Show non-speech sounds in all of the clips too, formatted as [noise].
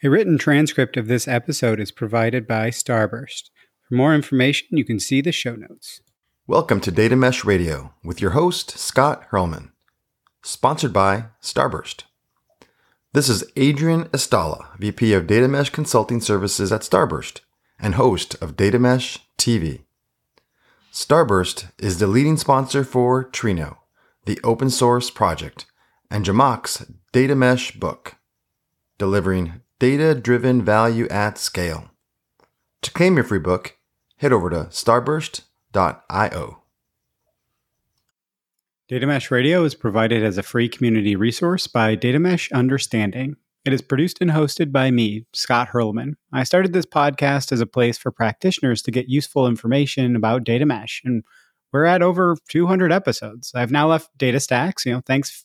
A written transcript of this episode is provided by Starburst. For more information, you can see the show notes. Welcome to Data Mesh Radio with your host, Scott Hirleman, sponsored by Starburst. This is Adrian Estala, VP of Data Mesh Consulting Services at Starburst and host of Data Mesh TV. Starburst is the leading sponsor for Trino, the open source project, and Zhamak's Data Mesh book, delivering data driven value at scale. To claim your free book, head over to starburst.io. Data Mesh Radio is provided as a free community resource by Data Mesh Understanding. It is produced and hosted by me, Scott Hirleman. I started this podcast as a place for practitioners to get useful information about data mesh, and we're at over 200 episodes. I've now left DataStax, you know, thanks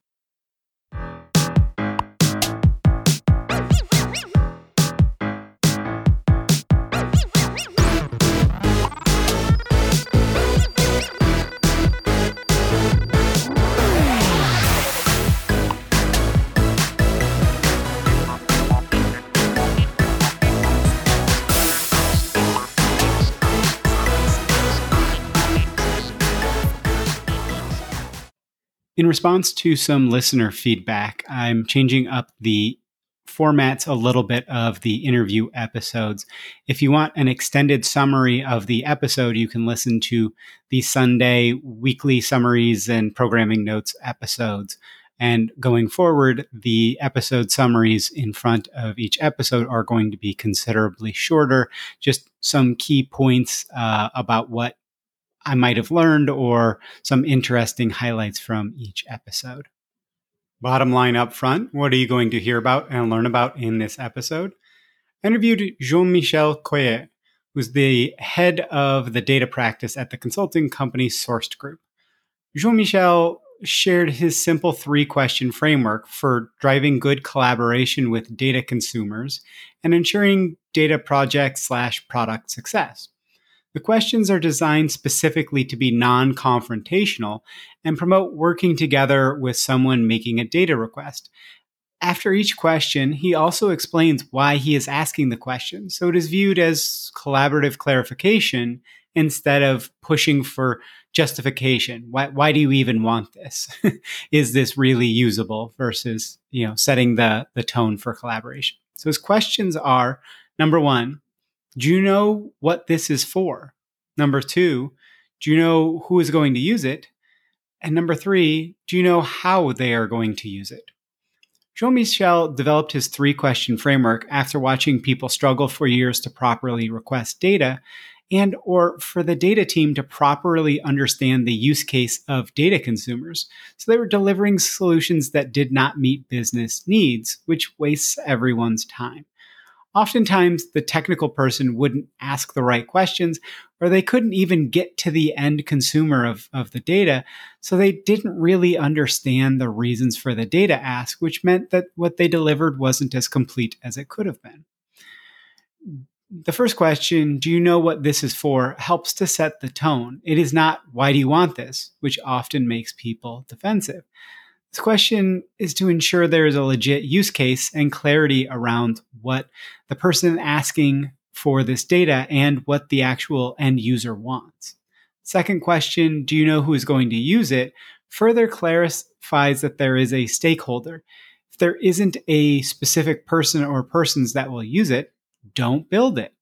In response to some listener feedback, I'm changing up the formats a little bit of the interview episodes. If you want an extended summary of the episode, you can listen to the Sunday weekly summaries and programming notes episodes. And going forward, the episode summaries in front of each episode are going to be considerably shorter. Just some key points uh, about what I might have learned or some interesting highlights from each episode. Bottom line up front, what are you going to hear about and learn about in this episode? I interviewed Jean Michel Coeur, who's the head of the data practice at the consulting company Sourced Group. Jean Michel shared his simple three question framework for driving good collaboration with data consumers and ensuring data project slash product success. The questions are designed specifically to be non confrontational and promote working together with someone making a data request. After each question, he also explains why he is asking the question. So it is viewed as collaborative clarification instead of pushing for justification. Why, why do you even want this? [laughs] is this really usable versus, you know, setting the, the tone for collaboration? So his questions are number one, do you know what this is for? Number two, do you know who is going to use it? And number three, do you know how they are going to use it? Jean Michel developed his three question framework after watching people struggle for years to properly request data and or for the data team to properly understand the use case of data consumers. So they were delivering solutions that did not meet business needs, which wastes everyone's time oftentimes the technical person wouldn't ask the right questions or they couldn't even get to the end consumer of, of the data. So they didn't really understand the reasons for the data ask, which meant that what they delivered wasn't as complete as it could have been. The first question, do you know what this is for, helps to set the tone. It is not, why do you want this, which often makes people defensive. This question is to ensure there is a legit use case and clarity around what the person asking for this data and what the actual end user wants. Second question Do you know who is going to use it? further clarifies that there is a stakeholder. If there isn't a specific person or persons that will use it, don't build it.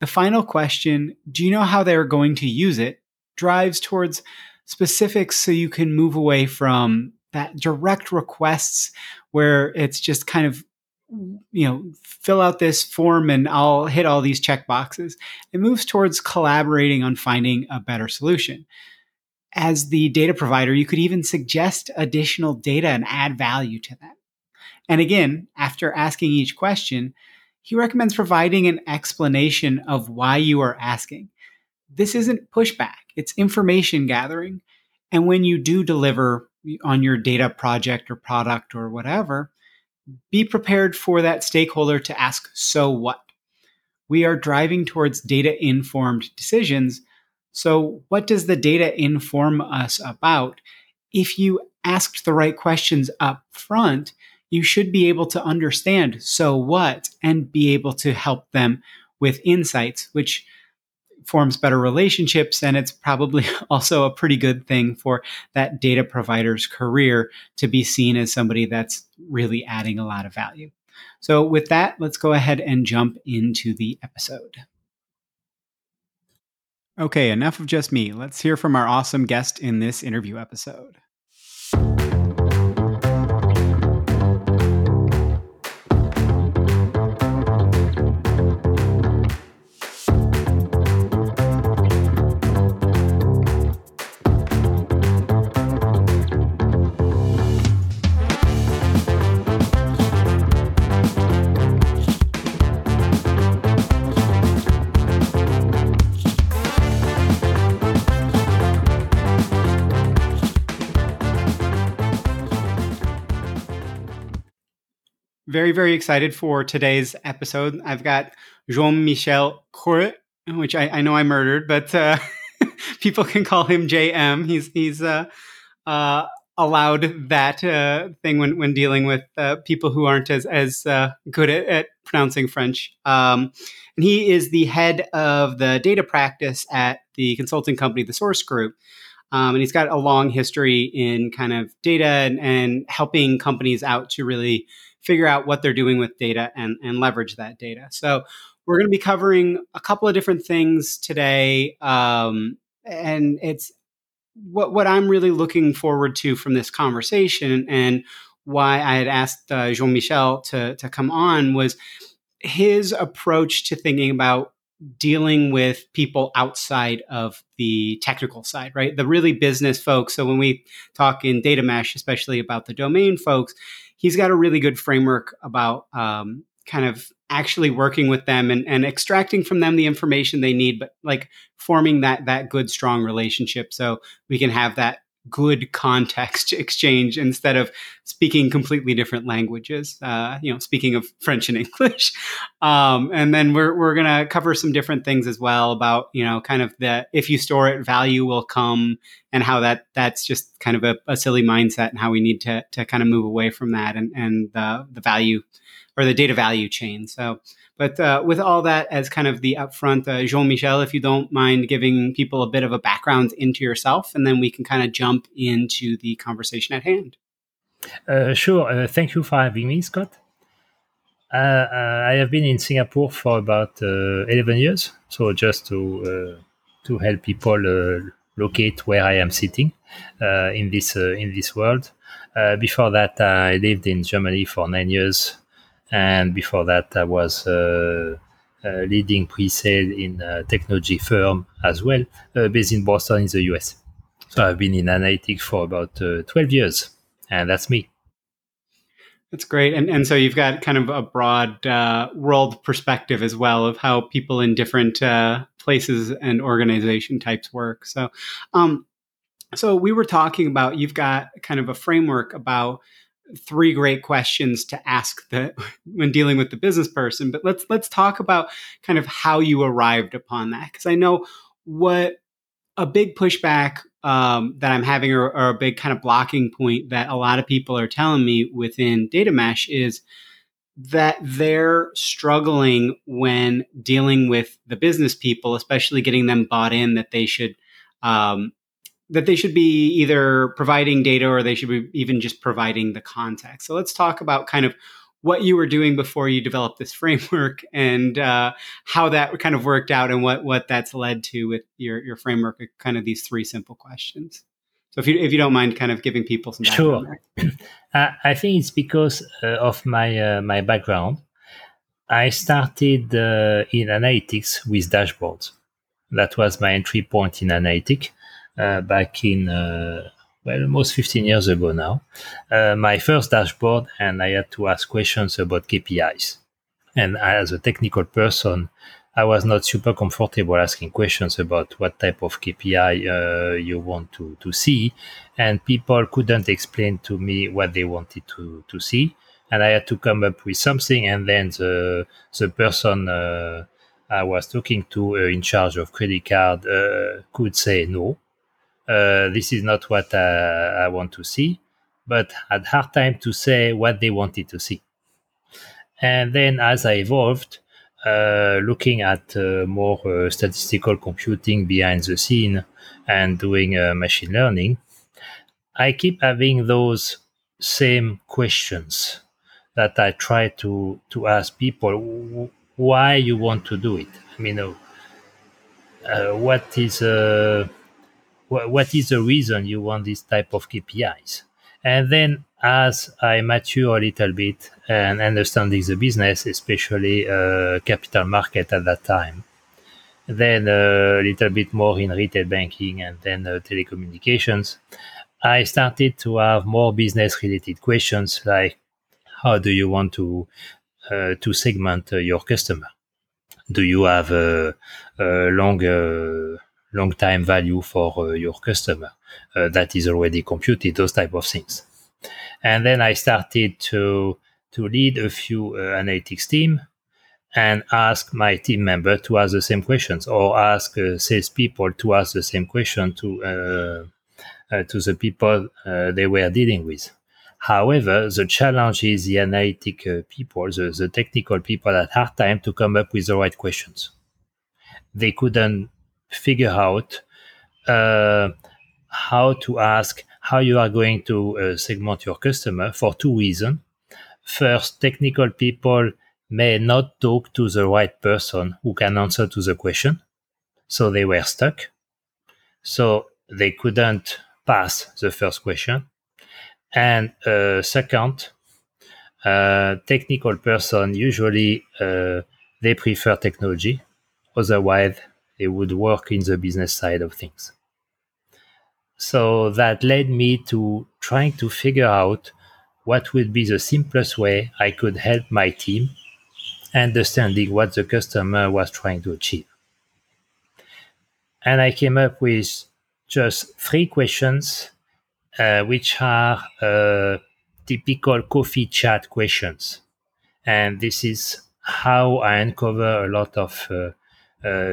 The final question Do you know how they're going to use it? drives towards specifics so you can move away from that direct requests where it's just kind of you know, fill out this form and I'll hit all these check boxes. It moves towards collaborating on finding a better solution. As the data provider, you could even suggest additional data and add value to that. And again, after asking each question, he recommends providing an explanation of why you are asking. This isn't pushback, it's information gathering. And when you do deliver on your data project or product or whatever, be prepared for that stakeholder to ask, so what? We are driving towards data informed decisions. So, what does the data inform us about? If you asked the right questions up front, you should be able to understand so what and be able to help them with insights, which forms better relationships. And it's probably [laughs] also a pretty good thing for that data provider's career to be seen as somebody that's really adding a lot of value. So, with that, let's go ahead and jump into the episode. Okay, enough of just me. Let's hear from our awesome guest in this interview episode. Very, very excited for today's episode. I've got Jean Michel Court, which I, I, know I murdered, but uh, [laughs] people can call him JM. He's he's uh, uh, allowed that uh, thing when, when dealing with uh, people who aren't as as uh, good at, at, pronouncing French. Um, and he is the head of the data practice at the consulting company, the Sourced Group. Um, and he's got a long history in kind of data and, and helping companies out to really figure out what they're doing with data and, and leverage that data. So we're going to be covering a couple of different things today. Um, and it's what, what I'm really looking forward to from this conversation and why I had asked uh, Jean Michel to, to come on was his approach to thinking about dealing with people outside of the technical side, right? The really business folks. So when we talk in data mesh, especially about the domain folks, he's got a really good framework about um, kind of actually working with them and, and extracting from them the information they need, but like forming that that good strong relationship so we can have that good context [laughs] exchange instead of speaking completely different languages. Uh, you know, speaking of French and [laughs] English, um, and then we're we're gonna cover some different things as well about you know kind of the if you store it, value will come, and how that that's just kind of a, a silly mindset and how we need to to kind of move away from that and and the the value or the data value chain. So. But uh, with all that as kind of the upfront, uh, Jean Michel, if you don't mind giving people a bit of a background into yourself, and then we can kind of jump into the conversation at hand. Uh, sure. Uh, thank you for having me, Scott. Uh, uh, I have been in Singapore for about 11 years, so just to to help people locate where I am sitting in this in this world. before that, I lived in Germany for nine years and before that, I was uh, uh, leading pre-sale in a technology firm as well, uh, based in Boston in the US. So I've been in analytics for about 12 years, and that's me. That's great. And, and so you've got kind of a broad uh, world perspective as well of how people in different uh, places and organization types work. So, um, so we were talking about you've got kind of a framework about three great questions to ask the when dealing with the business person but let's let's talk about kind of how you arrived upon that because i know what a big pushback um, that i'm having or, or, a big kind of blocking point that a lot of people are telling me within data mesh is that they're struggling when dealing with the business people especially getting them bought in that they should um, that they should be either providing data or they should be even just providing the context. So let's talk about kind of what you were doing before you developed this [laughs] framework and uh, how that kind of worked out and what what that's led to with your your framework kind of these three simple questions So if you if you don't mind, kind of giving people some sure, [clears throat] uh, I think it's because uh, of my uh, my background. I started uh, in analytics with dashboards. That was my entry point in analytics uh, back in uh, well almost 15 years ago now. my first dashboard, and I had to ask questions about KPIs. And as a technical person, I was not super comfortable asking questions about what type of KPI uh, you want to, to see. And people couldn't explain to me what they wanted to, to see. And I had to come up with something. And then the, the person uh, I was talking to uh, in charge of credit card uh, could say, no, uh, this is not what I, I want to see. But had hard time to say what they wanted to see. And then as I evolved, uh, looking at uh, more uh, statistical computing behind the scene and doing uh, machine learning, I keep having those same questions that I try to to ask people why you want to do it. I mean, uh, uh, what is what is the reason you want this type of KPIs? And then as I mature a little bit and understanding the business, especially uh, capital market at that time, then uh, a little bit more in retail banking and then uh, telecommunications, I started to have more business related questions like how do you want to uh, to segment uh, your customer? Do you have a, a long uh, long time value for your customer that is already computed? Those type of things. And then I started to to lead a few uh, analytics team and ask my team member to ask the same questions or ask uh, salespeople to ask the same question to uh, uh, to the people uh, they were dealing with. However, the challenge is the analytic uh, people, the, the technical people had hard time to come up with the right questions. They couldn't figure out uh, how to ask how you are going to uh, segment your customer for two reasons. First, technical people may not talk to the right person who can answer to the question. So they were stuck. So they couldn't pass the first question. And uh, second, uh, technical person usually uh, they prefer technology. Otherwise, they would work in the business side of things. So that led me to trying to figure out what would be the simplest way I could help my team understanding what the customer was trying to achieve. And I came up with just three questions, uh, which are uh, typical coffee chat questions. And this is how I uncover a lot of uh,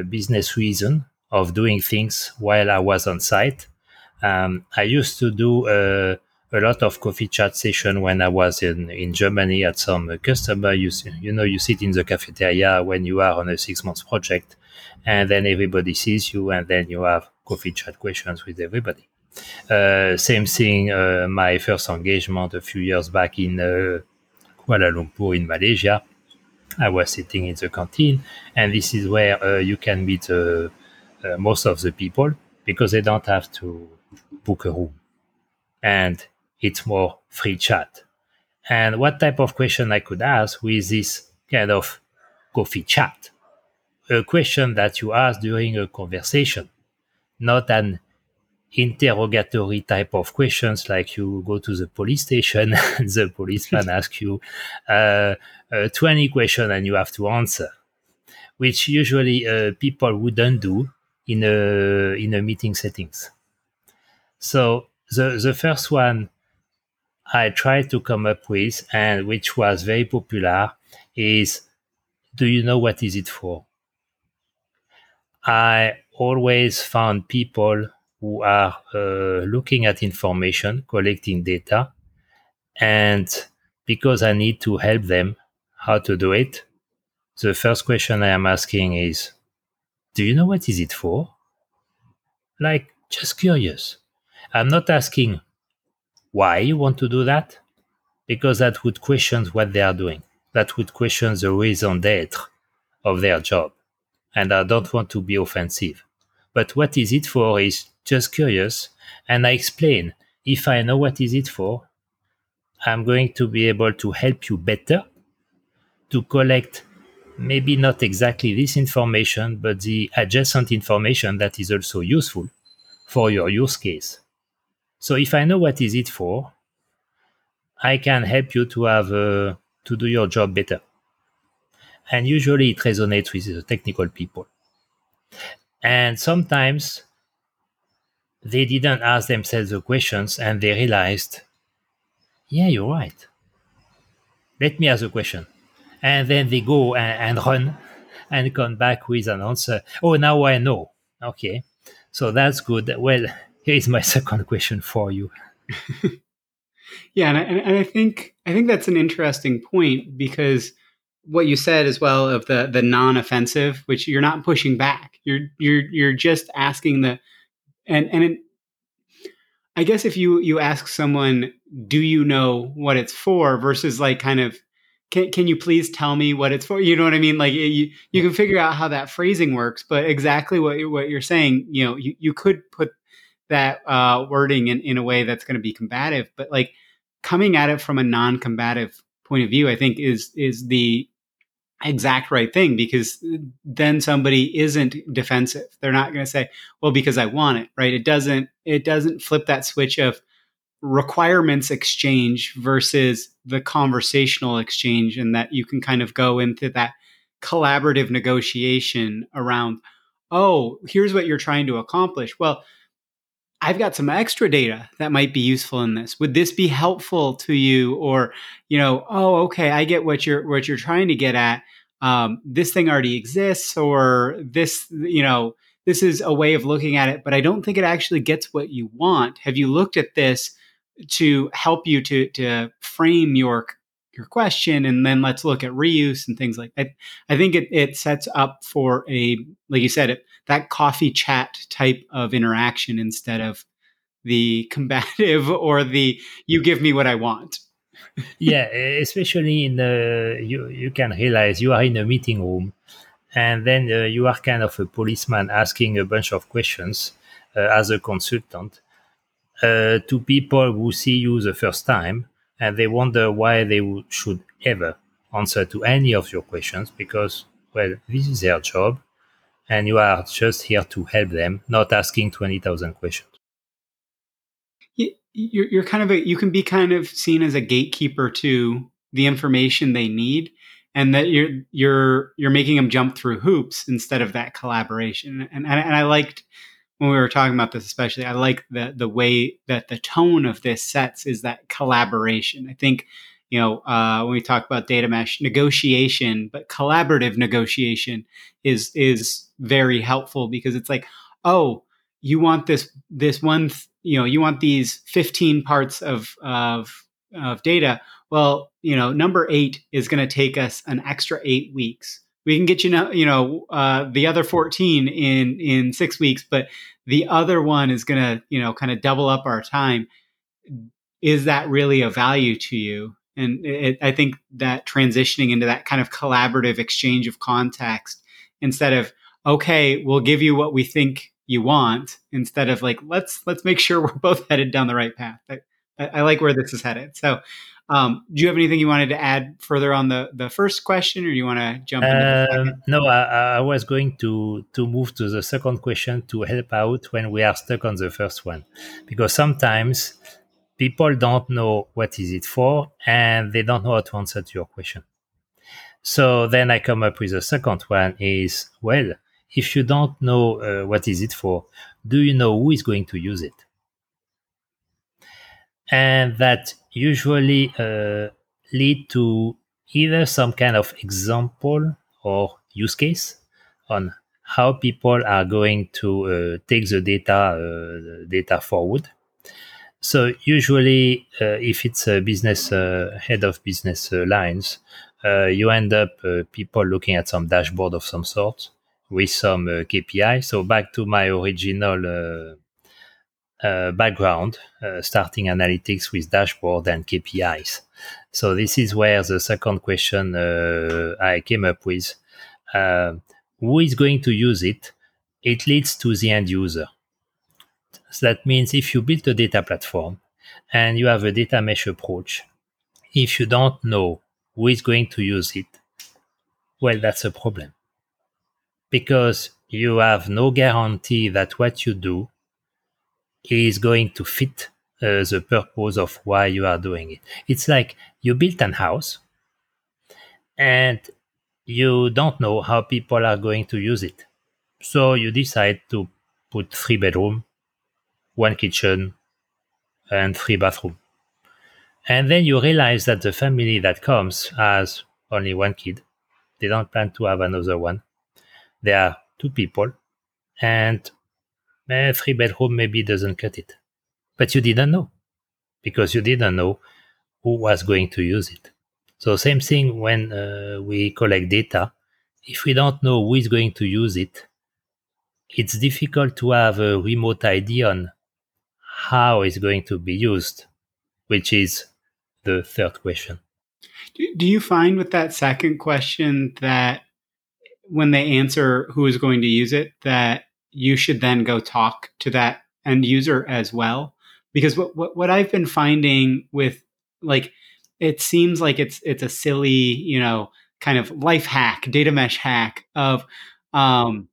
business reason of doing things while I was on site um, I used to do uh, a lot of coffee chat session when I was in, in Germany at some customer. You, you know, you sit in the cafeteria when you are on a six months project, and then everybody sees you, and then you have coffee chat questions with everybody. Uh, same thing. Uh, my first engagement a few years back in uh, Kuala Lumpur in Malaysia. I was sitting in the canteen, and this is where uh, you can meet uh, most of the people because they don't have to book a room and it's more free chat. And what type of question I could ask with this kind of coffee chat? A question that you ask during a conversation, not an interrogatory type of questions like you go to the police station and [laughs] the policeman asks you uh, uh, 20 questions and you have to answer which usually uh, people wouldn't do in a in a meeting settings so the the first one I tried to come up with, and which was very popular, is do you know what is it for? I always found people who are uh, looking at information, collecting data, and because I need to help them how to do it, the first question I am asking is, do you know what is it for? Like, just curious. I'm not asking why you want to do that, because that would question what they are doing. That would question the raison d'etre of their job. And I don't want to be offensive. But what is it for is just curious, and I explain. If I know what is it for, I'm going to be able to help you better to collect maybe not exactly this information, but the adjacent information that is also useful for your use case. So if I know what is it for, I can help you to have uh, to do your job better. And usually it resonates with the technical people. And sometimes they didn't ask themselves the questions and they realized, yeah, you're right. Let me ask a question. And then they go and, and run and come back with an answer. Oh, now I know. Okay. So that's good. Well, here is my [laughs] second question for you. [laughs] yeah, and I, and I think I think that's an interesting point because what you said as well of the the non-offensive, which you're not pushing back. You're you're you're just asking the and and it, I guess if you you ask someone, do you know what it's for, versus like kind of can can you please tell me what it's for? You know what I mean? Like you you can figure out how that phrasing works, but exactly what you're, what you're saying, you know, you, you could put that uh, wording in, in a way that's going to be combative, but like coming at it from a non-combative point of view, I think is is the exact right thing because then somebody isn't defensive. They're not going to say, "Well, because I want it." Right? It doesn't. It doesn't flip that switch of requirements exchange versus the conversational exchange, and that you can kind of go into that collaborative negotiation around. Oh, here's what you're trying to accomplish. Well, I've got some extra data that might be useful in this. Would this be helpful to you? Or, you know, oh, okay, I get what you're what you're trying to get at. Um, this thing already exists, or this, you know, this is a way of looking at it, but I don't think it actually gets what you want. Have you looked at this to help you to to frame your your question and then let's look at reuse and things like that. I think it, it sets up for a, like you said, it, that coffee chat type of interaction instead of the combative [laughs] or the you give me what I want. [laughs] yeah, especially in the, you, you can realize you are in a meeting room and then uh, you are kind of a policeman asking a bunch of questions uh, as a consultant uh, to people who see you the first time and they wonder why they should ever answer to any of your questions because, well, this is their job and you are just here to help them, not asking 20,000 questions. You're, kind of a, you can be kind of seen as a gatekeeper to the information they need and that you're you're you're making them jump through hoops instead of that collaboration and and, and I liked when we were talking about this, especially, I like the the way that the tone of this sets is that collaboration. I think, you know, uh, when we talk about data mesh negotiation, but collaborative negotiation is is very helpful because it's like, oh, you want this this one, th- you know, you want these fifteen parts of of of data. Well, you know, number eight is going to take us an extra eight weeks. We can get you know you know uh, the other 14 in in six weeks but the other one is going to you know kind of double up our time. Is that really a value to you and it, i think that transitioning into that kind of collaborative exchange of context instead of okay we'll give you what we think you want instead of like let's let's make sure [laughs] we're both headed down the right path. I, I like where this is headed. So um, do you have anything you wanted to add further on the, the first question, or do you want to jump? Um, no, I, I, was going to to move to the second question to help out when we are stuck on the first one, because sometimes people don't know what is it for, and they don't know how to answer to your question. So then I come up with a second one: is well, if you don't know uh, what is it for, do you know who is going to use it? And that usually uh, lead to either some kind of example or use case on how people are going to uh, take the data uh, data forward. So usually, uh, if it's a business uh, head of business uh, lines, you end up people looking at some dashboard of some sort with some KPI. So back to my original uh, background, uh, starting analytics with dashboard and KPIs. So this is where the second question uh, I came up with: uh, Who is going to use it? It leads to the end user. So that means if you build a data platform and you have a data mesh approach, if you don't know who is going to use it, well, that's a problem. Because you have no guarantee that what you do is going to fit uh, the purpose of why you are doing it. It's like you built an house and you don't know how people are going to use it. So you decide to put three bedroom, one kitchen, and three bathroom. And then you realize that the family that comes has only one kid. They don't plan to have another one. There are two people, and eh, three bedroom maybe doesn't cut it. But you didn't know because you didn't know who was going to use it. So same thing when uh, we collect data. If we don't know who is going to use it, it's difficult to have a remote idea on how it's going to be used, which is the third question. Do do you find with that second question that when they answer who is going to use it, that you should then go talk to that end user as well? Because what, what, what I've been finding with like, it seems like it's it's a silly, you know, kind of life hack, data mesh hack of um,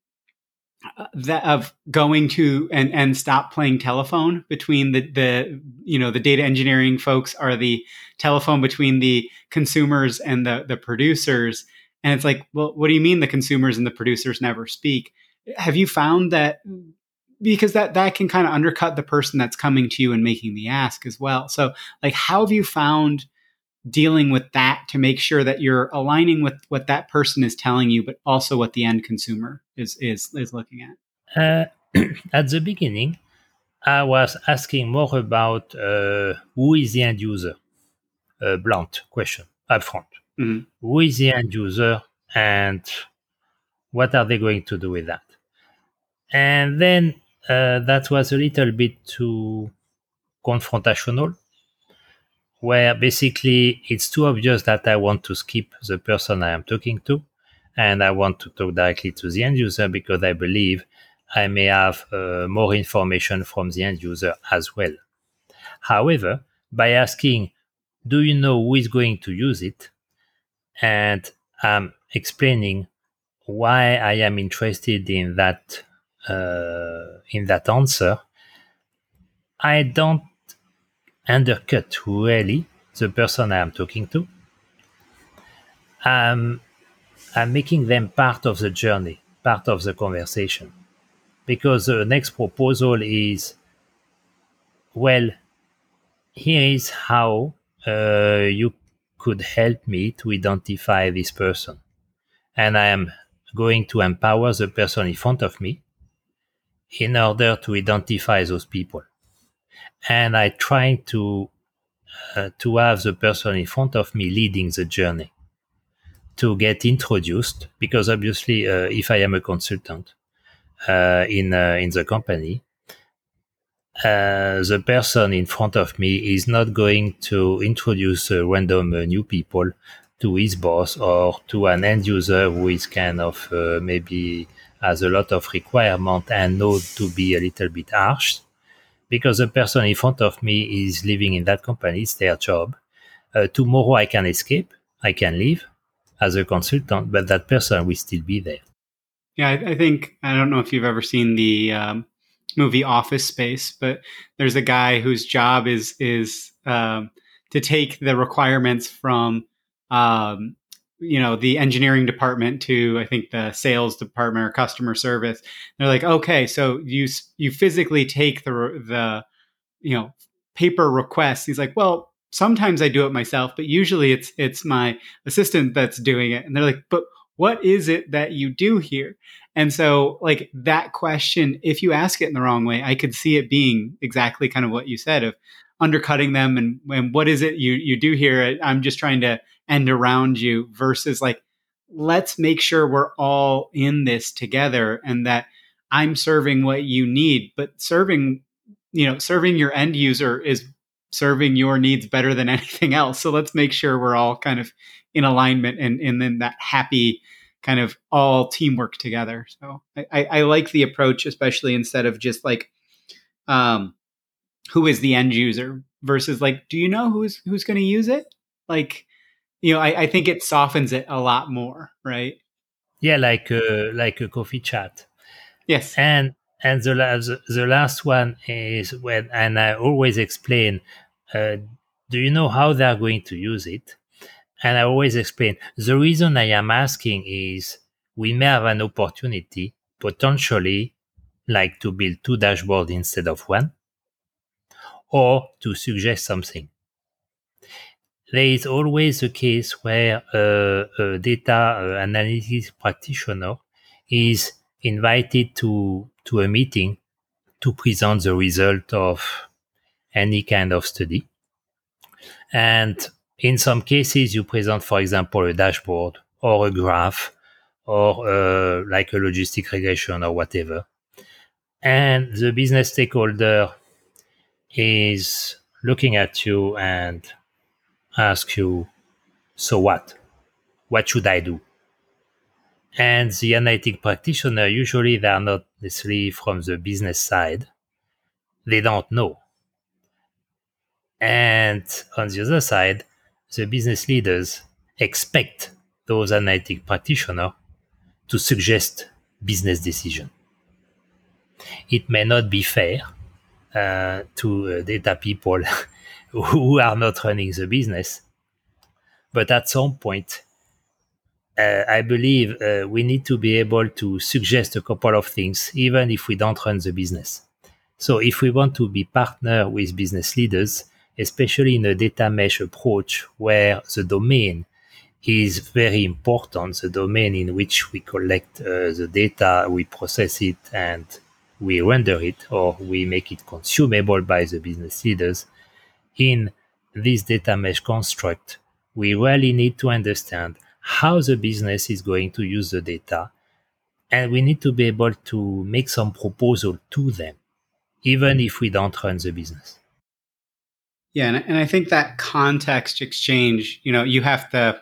that of going to and and stop playing telephone between the the you know the data engineering folks are the telephone between the consumers and the the producers. And it's like well what do you mean the consumers and the producers never speak? Have you found that because that that can kind of undercut the person that's coming to you and making the ask as well. So like how have you found dealing with that to make sure that you're aligning with what that person is telling you, but also what the end consumer is is is looking at? Uh, [clears throat] at the beginning, I was asking more about uh, who is the end user, a blunt question upfront. Mm-hmm. Who is the end user, and what are they going to do with that? And then uh, that was a little bit too confrontational where basically it's too obvious that I want to skip the person I am talking to and I want to talk directly to the end user because I believe I may have uh, more information from the end user as well. However, by asking, do you know who is going to use it? And I'm explaining why I am interested in that uh, in that answer. I don't undercut really the person I am talking to. I'm, I'm making them part of the journey, part of the conversation. Because the next proposal is well, here is how uh, you could help me to identify this person. And I am going to empower the person in front of me in order to identify those people and I try to uh, to have the person in front of me leading the journey to get introduced because obviously uh, if I am a consultant uh, in uh, in the company uh, the person in front of me is not going to introduce random uh, new people to his boss or to an end user who is kind of maybe has a lot of requirement and know to be a little bit harsh because the person in front of me is living in that company, it's their job. Uh, tomorrow I can escape, I can leave as a consultant, but that person will still be there. Yeah, I, I think, I don't know if you've ever seen the um, movie Office Space, but there's a guy whose job is, is um, to take the requirements from um, you know the engineering department to i think the sales department or customer service. They're like okay so you you physically take the the you know paper requests. He's like well sometimes i do it myself but usually it's it's my assistant that's doing it. And they're like but what is it that you do here? And so like that question if you ask it in the wrong way i could see it being exactly kind of what you said of undercutting them and, and what is it you you do here? I'm just trying to end around you versus like let's make sure we're all in this together and that i'm serving what you need but serving you know serving your end user is serving your needs better than [laughs] anything else so let's make sure we're all kind of in alignment and and then that happy kind of all teamwork together so I, I like the approach especially instead of just like um, who is the end user versus like, do you know who's who's going to use it? Like, you know, I, I think it softens it a lot more, right? Yeah, like a, like a coffee chat. Yes, and and the, last the last one is when, and I always explain, uh, do you know how they are going to use it? And I always explain the reason I am asking is we may have an opportunity potentially like to build two dashboards instead of one or to suggest something. There is always a case where uh, a data analytics practitioner is invited to, to a meeting to present the result of any kind of study. And in some cases, you present, for example, a dashboard or a graph or uh, like a logistic regression or whatever. And the business stakeholder is looking at you and ask you, so what? What should I do? And the analytic practitioner, usually they are not necessarily from the business side. They don't know. And on the other side, the business leaders expect those analytic practitioners to suggest business decision. It may not be fair uh, to uh, data people [laughs] who are not running the business, but at some point, uh, I believe uh, we need to be able to suggest a couple of things, even if we don't run the business. So, if we want to be partner with business leaders, especially in a data mesh approach where the domain is very important. The domain in which we collect uh, the data, we process it, and we render it, or we make it consumable by the business leaders. In this data mesh construct, we really need to understand how the business is going to use the data, and we need to be able to make some proposal to them, even if we don't run the business. Yeah, and, I think that context exchange, you know, you have to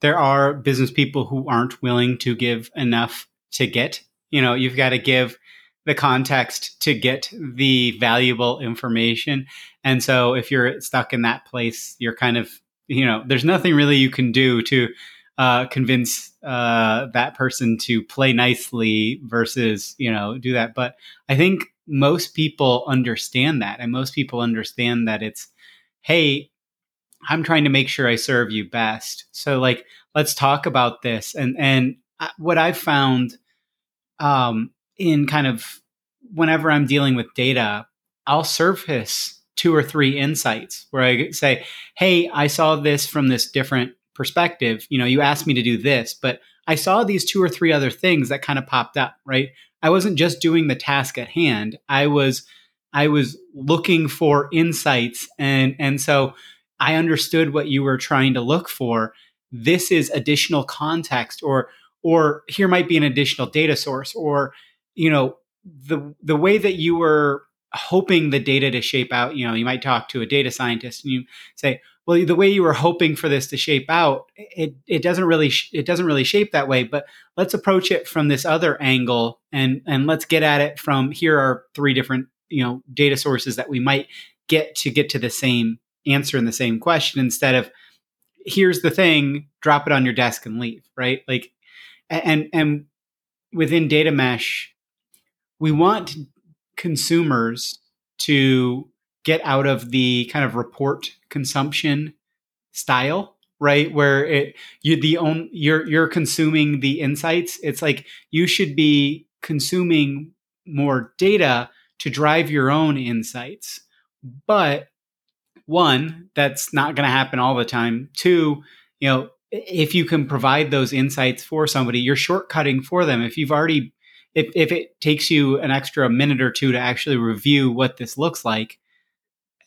there are business people who aren't willing to give enough to get. You know, you've got to give the context to get the valuable information. And so if you're stuck in that place, you're kind of, you know, there's nothing really you can do to uh, convince uh, that person to play nicely versus, you know, do that. But I think most people understand that. And most people understand that it's, hey, I'm trying to make sure I serve you best. So like, let's talk about this. And, and what I've found, um, in kind of whenever I'm dealing with data, I'll surface two or three insights where I say, Hey, I saw this from this different perspective. You know, you asked me to do this, but I saw these two or three other things that kind of popped up, right? I wasn't just doing the task at hand. I was, I was looking for insights and, and so I understood what you were trying to look for. This is additional context or or here might be an additional data source or you know the the way that you were hoping the data to shape out, you know, you might talk to a data scientist and you say, well, the way you were hoping for this to shape out, it, it doesn't really, it doesn't really shape that way, but let's approach it from this other angle and, and let's get at it from here are three different, you know, data sources that we might get to get to the same answering the same question instead of here's the thing drop it on your desk and leave right? Like and and within data mesh we want consumers to get out of the kind of report consumption style right where it you the own you're you're consuming the insights it's like you should be consuming more data to drive your own insights but one, that's not going to happen all the time. Two, you know, if you can provide those insights for somebody, you're shortcutting for them. If you've already, if, if it takes you an extra minute or two to actually review what this looks like,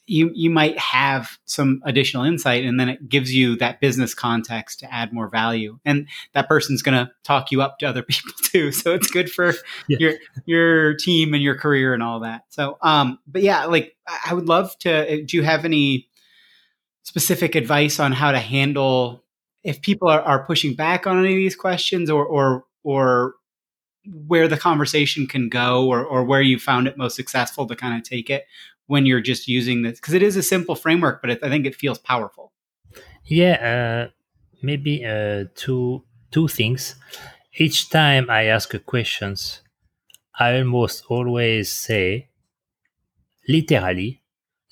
you you might have some additional insight and then it gives you that business context to add more value. And that person's going to talk you up to other [laughs] people too. So it's good for yeah. your your team and your career and all that. So um but yeah like i would love to uh, do you have any specific advice on how to handle if people are, are pushing back on any of these questions or or or where the conversation can go or, or where you found it most successful to kind of take it when you're just using this because it is a simple framework but it, i think it feels powerful. Yeah uh, maybe uh, two two things. Each time i ask questions i almost always say literally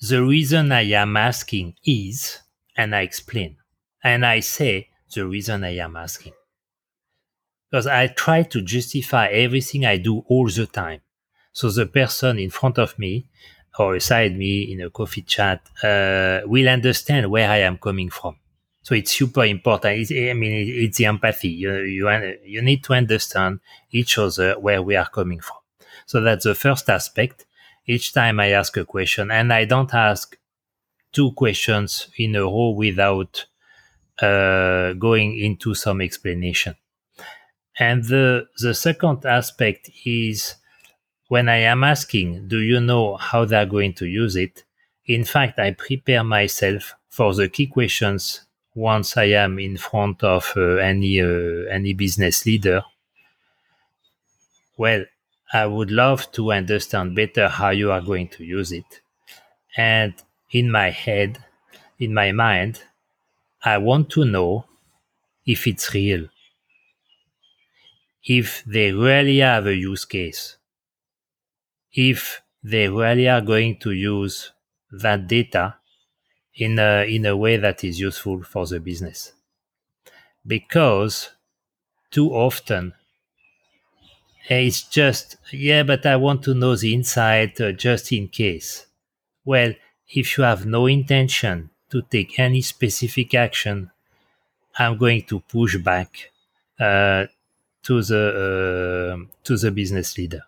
the reason i am asking is and i explain. And i say the reason i am asking because I try to justify everything I do all the time. So the person in front of me or beside me in a coffee chat uh, will understand where I am coming from. So it's super important. It's, I mean, it's the empathy. You, you, you need to understand each other where we are coming from. So that's the first aspect. Each time I ask a question, and I don't ask two questions in a row without uh, going into some explanation. And the, the second aspect is when I am asking, do you know how they're going to use it? In fact, I prepare myself for the key questions once I am in front of uh, any uh, any business leader. Well, I would love to understand better how you are going to use it. And in my head, in my mind, I want to know if it's real if they really have a use case, if they really are going to use that data in a, in a way that is useful for the business. Because too often it's just, yeah, but I want to know the insight uh, just in case. Well, if you have no intention to take any specific action, I'm going to push back uh, to the uh, to the business leader.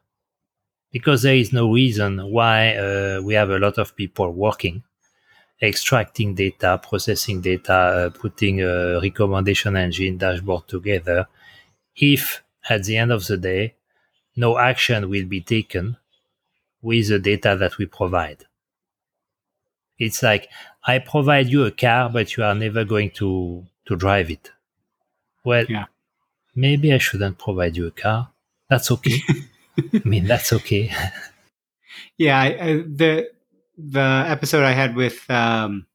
Because there is no reason why uh, we have a lot of people working extracting data processing data uh, putting a recommendation engine dashboard together. If at the end of the day no action will be taken with the data that we provide. It's like i provide you a car but you are never going to to drive it. Well yeah maybe I shouldn't provide you a car. That's okay. [laughs] I mean, that's okay. [laughs] yeah, I, I, the the episode I had with um,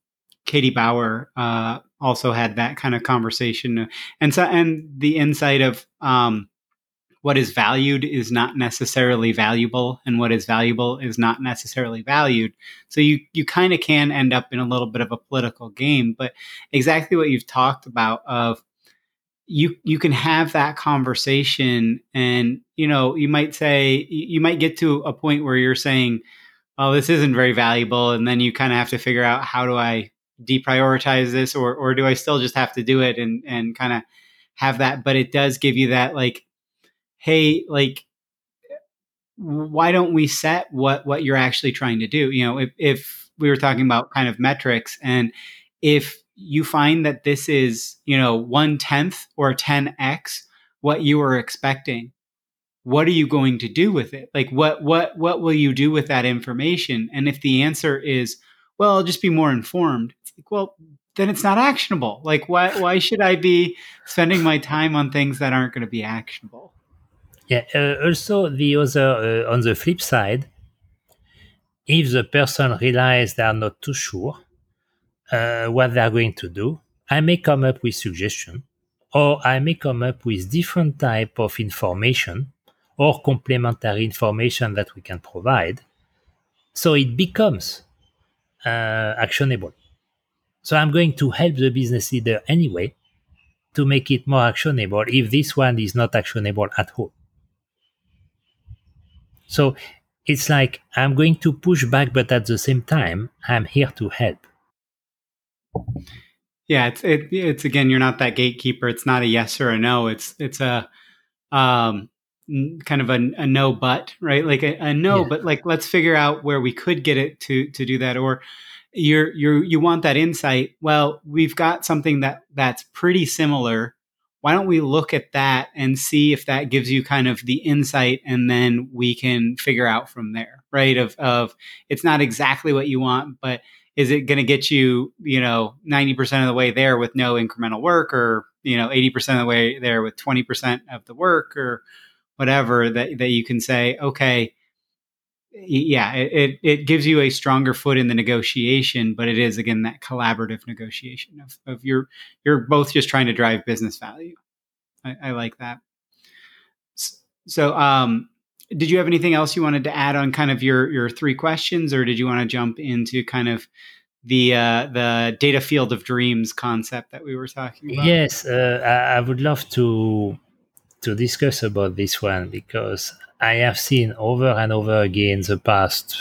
Katie Bauer uh, also had that kind of conversation, and so and the insight of um, what is valued is not necessarily valuable, and what is valuable is not necessarily valued. So you you kind of can end up in a little bit of a political game, but exactly what you've talked about of you you can have that conversation and you know you might say you might get to a point where you're saying oh this isn't very valuable and then you kind of have to figure out how do i deprioritize this or or do i still just have to do it? and and kind of have that but it does give you that like hey like why don't we set what what you're actually trying to do? You know if if we were talking about kind of metrics and if you find that this is, you know, one tenth or 10x what you were expecting, what are you going to do with it? Like what what what will you do with that information? And if the answer is, well, I'll just be more informed, it's like, well, then it's not actionable. Like why why should I be spending my time on things that aren't going to be actionable? Yeah. Uh, also, the other uh, on the flip side, if the person realizes they are not too sure, uh, what they are going to do. I may come up with suggestion, or I may come up with different type of information or complementary information that we can provide. So it becomes uh, actionable. So I'm going to help the business leader anyway to make it more actionable if this one is not actionable at all. So it's like I'm going to push back, but at the same time, I'm here to help. Yeah, it's it, it's again, you're not that gatekeeper. It's not a yes or a no. It's it's a um kind of a, a no but right like a, a no yeah. but like let's figure out where we could get it to to do that or you're you're you want that insight well we've got something that that's pretty similar why don't we look at that and see if that gives you kind of the insight and then we can figure out from there right of of it's not exactly what you want but is it going to get you, you know, 90% of the way there with no incremental work or, you know, 80% of the way there with 20% of the work or whatever that that you can say okay yeah it, it gives you a stronger foot in the negotiation but it is again that collaborative negotiation of, of you're you're both just trying to drive business value. I, I like that. So um did you have anything else you wanted to add on kind of your your three questions or did you want to jump into kind of the uh, the data field of dreams concept that we were talking about yes uh, I, would love to to discuss about this one because I have seen over and over again the past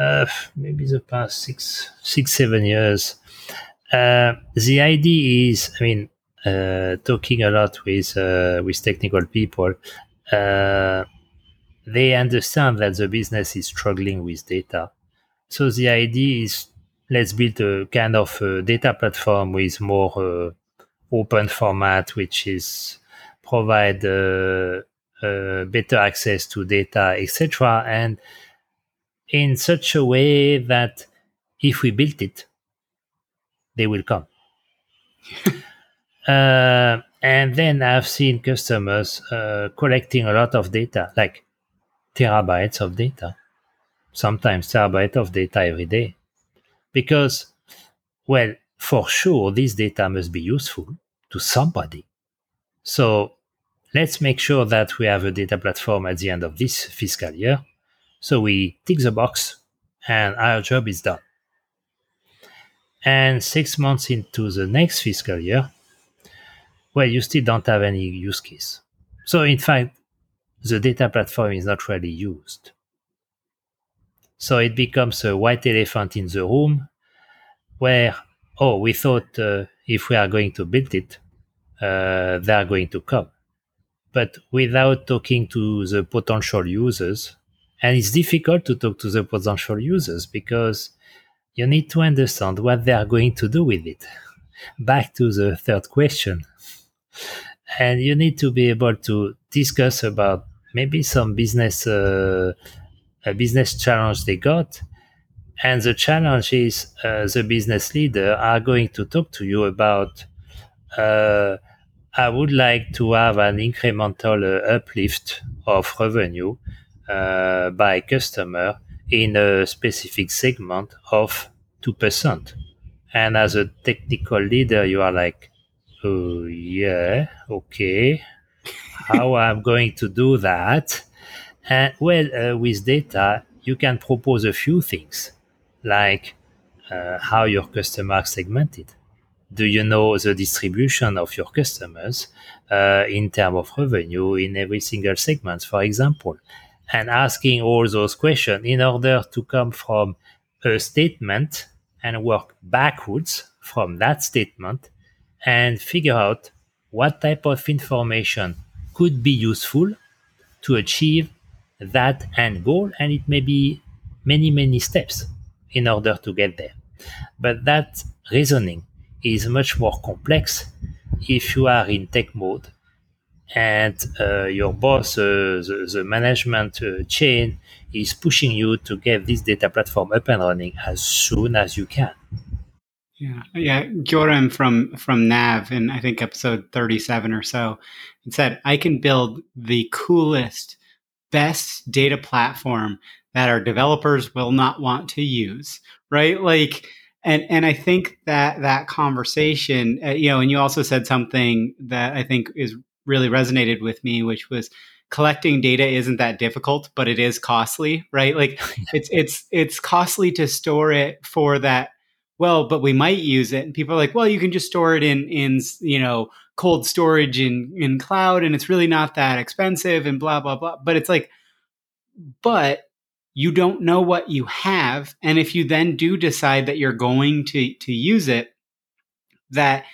uh, maybe the past six six seven years. Uh, the idea is, I mean, uh, talking a lot with uh, with technical people, uh, they understand that the business is struggling with data. So the idea is let's build a kind of a data platform with more uh, open format, which is provide uh, uh, better access to data, etc. And in such a way that if we built it, they will come. [laughs] uh, and then I've seen customers uh, collecting a lot of data, like terabytes of data, sometimes terabytes of data every day. Because, well, for sure, this data must be useful to somebody. So let's make sure that we have a data platform at the end of this fiscal year. So we tick the box and our job is done. And six months into the next fiscal year, well, you still don't have any use case. So in fact, the data platform is not really used. So it becomes a white elephant in the room where, oh, we thought uh, if we are going to build it, uh, they are going to come but without talking to the potential users. And it's difficult to talk to the potential users because you need to understand what they are going to do with it. [laughs] Back to the third question. And you need to be able to discuss about maybe some business uh, a business challenge they got. And the challenge is uh, the business leader are going to talk to you about uh, I would like to have an incremental uh, uplift of revenue uh, by customer in a specific segment of 2%. And as a technical leader, you are like, oh, yeah, okay. How [laughs] I'm going to do that? And well, uh, with data, you can propose a few things like uh, how your customer segmented do you know the distribution of your customers uh, in terms of revenue in every single segment, for example? And asking all those questions in order to come from a statement and work backwards from that statement and figure out what type of information could be useful to achieve that end goal. And it may be many, many steps in order to get there. But that reasoning is much more complex if you are in tech mode and uh, your boss, uh, the, the, management uh, chain, is pushing you to get this data platform up and running as soon as you can. Yeah, yeah. Gyoram from from Nav in I think episode thirty seven or so, it said, "I can build the coolest, best data platform that our developers will not want to use." Right, like and and I think that that conversation, uh, you know, and you also said something that I think is really resonated with me, which was collecting data isn't that difficult, but it is costly, right? Like [laughs] it's it's it's costly to store it for that. Well, but we might use it, and people are like, well, you can just store it in in you know cold storage in in cloud, and it's really not that expensive, and blah blah blah. But it's like, but you don't know what you have and if you then do decide that you're going to to use it that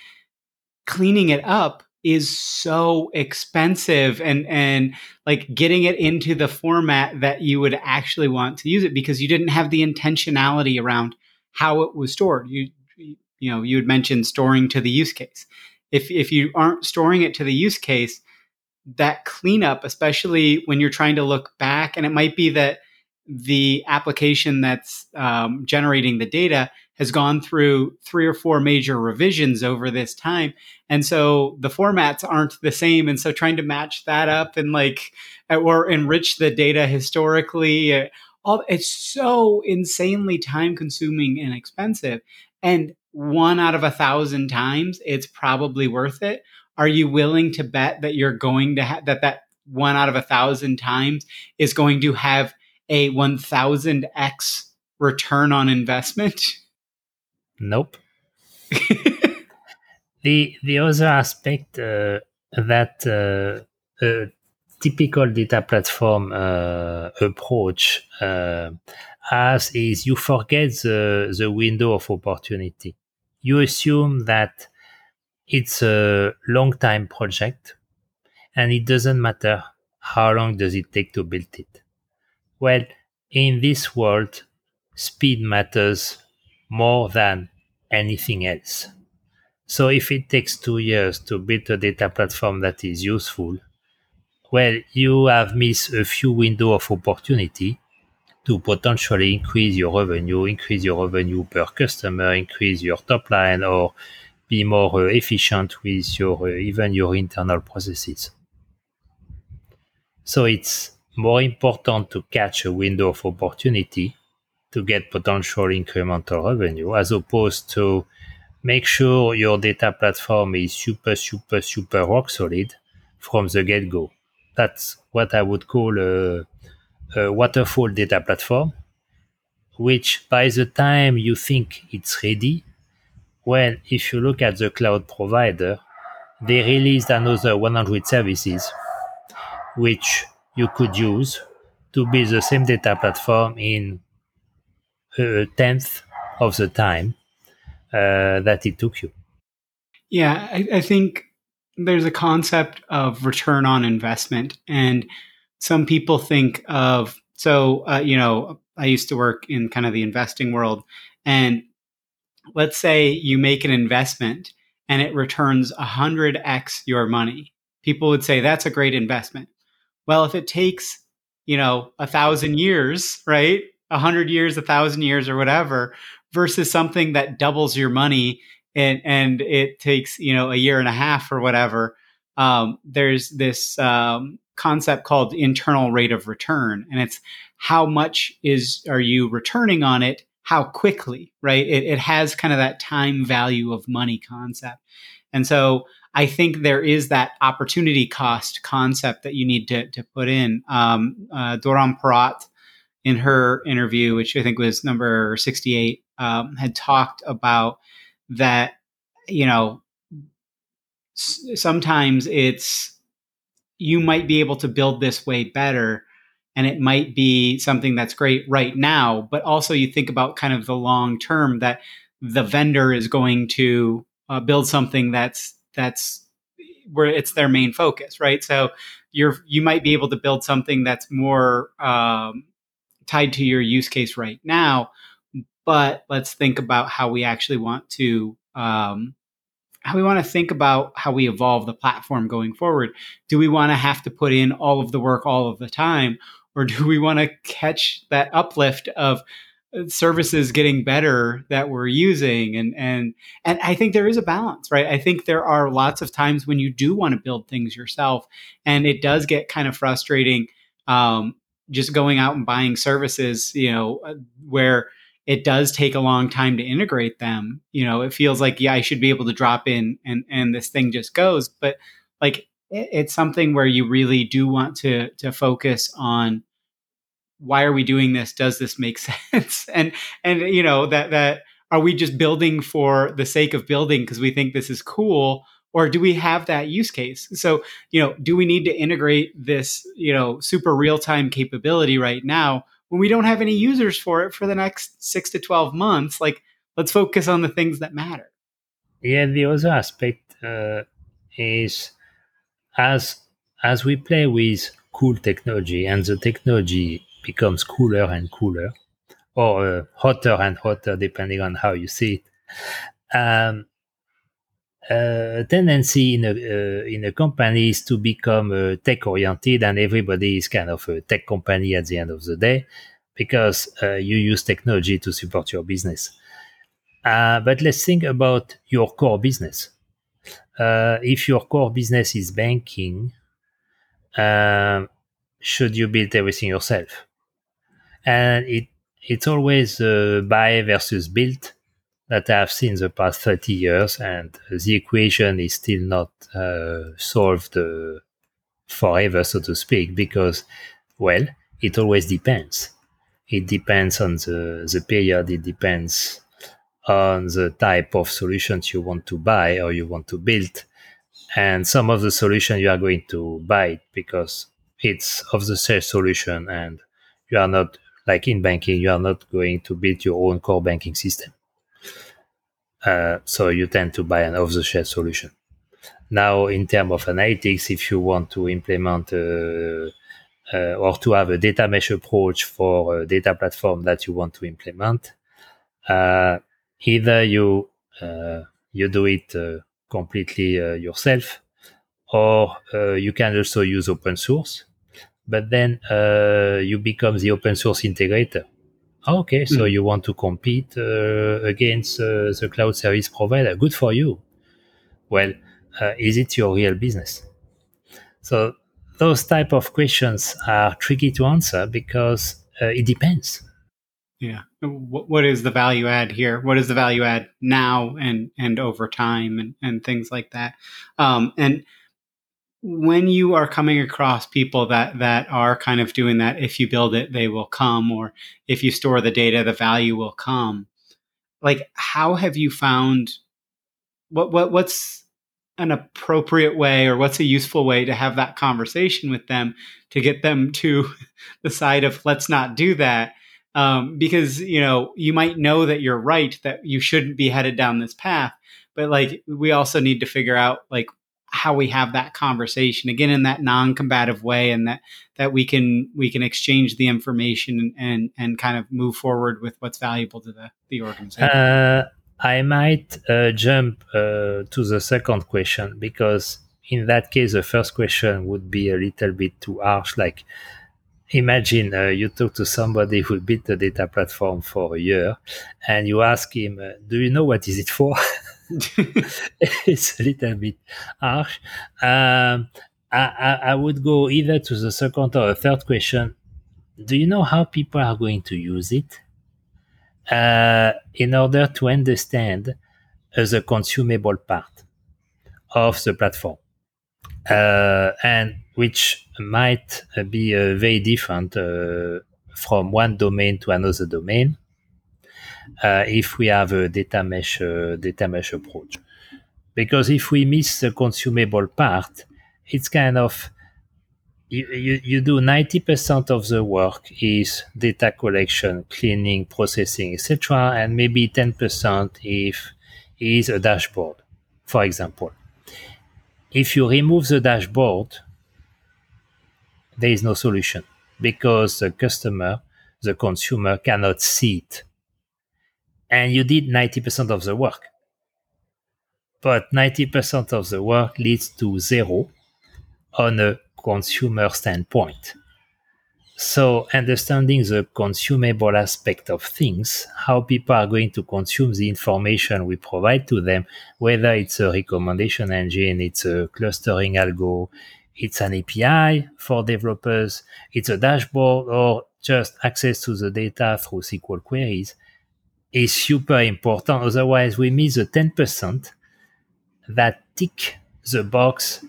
cleaning it up is so expensive and and like getting it into the format that you would actually want to use it because you didn't have the intentionality around how it was stored you you know you had mentioned storing to the use case if if you aren't storing it to the use case that cleanup especially when you're trying to look back and it might be that the application that's um, generating the data has gone through three or four major revisions over this time. And so the formats aren't the same. And so trying to match that up and like, or enrich the data historically, uh, all, it's so insanely time consuming and expensive. And one out of a thousand times, it's probably worth it. Are you willing to bet that you're going to have that, that one out of a thousand times is going to have a 1000x return on investment? Nope. [laughs] the the other aspect uh, that uh, a typical data platform uh, approach uh, has is you forget the the window of opportunity. You assume that it's a long time project, and it doesn't matter how long does it take to build it. Well, in this world, speed matters more than anything else. So if it takes two years to build a data platform that is useful, well, you have missed a few window of opportunity to potentially increase your revenue, increase your revenue per customer, increase your top line, or be more uh, efficient with your uh, even your internal processes. So it's more important to catch a window of opportunity to get potential incremental revenue as opposed to make sure your data platform is super, super, super rock solid from the get go. That's what I would call a, a waterfall data platform, which by the time you think it's ready, well, if you look at the cloud provider, they released another 100 services, which you could use to build the same data platform in a tenth of the time uh, that it took you. Yeah, I, I think there's a concept of return on investment, and some people think of so uh, you know I used to work in kind of the investing world, and let's say you make an investment and it returns 100x your money. People would say that's a great investment. Well, if it takes you know a thousand years, right, a hundred years, a thousand years, or whatever, versus something that doubles your money and and it takes you know a year and a half or whatever. Um, there's this um, concept called internal rate of return, and it's how much is are you returning on it? How quickly, right? It, it has kind of that time value of money concept, and so I think there is that opportunity cost concept that you need to to put in. Um, uh, Doron Porat in her interview, which I think was number 68, um, had talked about that, you know, s- sometimes it's, you might be able to build this way better and it might be something that's great right now, but also you think about kind of the long term that the vendor is going to uh, build something that's, that's, where it's their main focus, right? So you're you might be able to build something that's more um, tied to your use case right now. But let's think about how we actually want to um, how we want to think about how we evolve the platform going forward. Do we want to have to put in all of the work all of the time, or do we want to catch that uplift of uh, services getting better that we're using and and and I think there is a balance right I think there are lots of times when you do want to build things yourself and it does get kind of frustrating um, just going out and buying services, you know, uh, where it does take a long time to integrate them. You know, it feels like, yeah, I should be able to drop in and, and this thing just goes. But like, it, it's something where you really do want to, to focus on why are we doing this? Does this make [laughs] sense? and, and, you know, that, that, are we just building for the sake of building because we think this is cool or do we have that use case so you know do we need to integrate this you know super real time capability right now when we don't have any users for it for the next 6 to 12 months like let's focus on the things that matter. Yeah the other aspect uh, is as as we play with cool technology and the technology becomes cooler and cooler or uh, hotter and hotter depending on how you see it um, a tendency in a uh, in a company is to become uh, tech oriented, and everybody is kind of a tech company at the end of the day because uh, you use technology to support your business. Uh, but let's think about your core business. Uh, if your core business is banking, uh, should you build everything yourself? And it it's always buy versus build that I've seen the past 30 years, and the equation is still not uh, solved uh, forever, so to speak, because, well, it always depends. It depends on the, the period, it depends on the type of solutions you want to buy or you want to build. And some of the solution you are going to buy because it's of the same solution and you are not like in banking, you are not going to build your own core banking system. Uh, so you tend to buy an off-the-shelf solution. Now, in terms of analytics, if you want to implement uh, uh, or to have a data mesh approach for a data platform that you want to implement, uh, either you uh, you do it completely yourself, or you can also use open source. But then you become the open source integrator Okay, so mm. you want to compete uh, against uh, the cloud service provider? Good for you. Well, uh, is it your real business? So those type of questions are tricky to answer because uh, it depends. Yeah, what is the value add here? What is the value add now and and over time and and things like that? Um, and when you are coming across people that that are kind of doing that if you build it they will come or if you store the data the value will come. Like how have you found what what what's an appropriate way or what's a useful way to have that conversation with them to get them [laughs] to the side of let's not do that um, because you know you might know that you're right that you shouldn't be headed down this path but like we also need to figure out like how we have that conversation again in that non-combative way and that that we can we can exchange the information and and kind of move forward with what's valuable to the the organization. Uh, i might uh, jump uh, to the second question because in that case the first question would be a little bit too harsh like imagine uh, you talk to somebody who built a data platform for a year and you ask him uh, do you know what is it for [laughs] [laughs] it's a little bit harsh. Um, I, I, would go either to the second or the third question. Do you know how people are going to use it? Uh, in order to understand uh, the consumable part of the platform, uh, and which might be uh, very different uh, from one domain to another domain if we have a data mesh uh, data mesh approach. Because if we miss the consumable part, it's kind of you, you, you do 90% of the work is data collection, cleaning, processing, etc. And maybe 10% if is a dashboard, for example. If you remove the dashboard, there is no solution because the customer, the consumer cannot see it and you did 90% of the work. But 90% of the work leads to zero on a consumer standpoint. So, understanding the consumable aspect of things, how people are going to consume the information we provide to them, whether it's a recommendation engine, it's a clustering algo, it's an API for developers, it's a dashboard, or just access to the data through SQL queries, is super important. Otherwise, we miss the 10% that tick the box.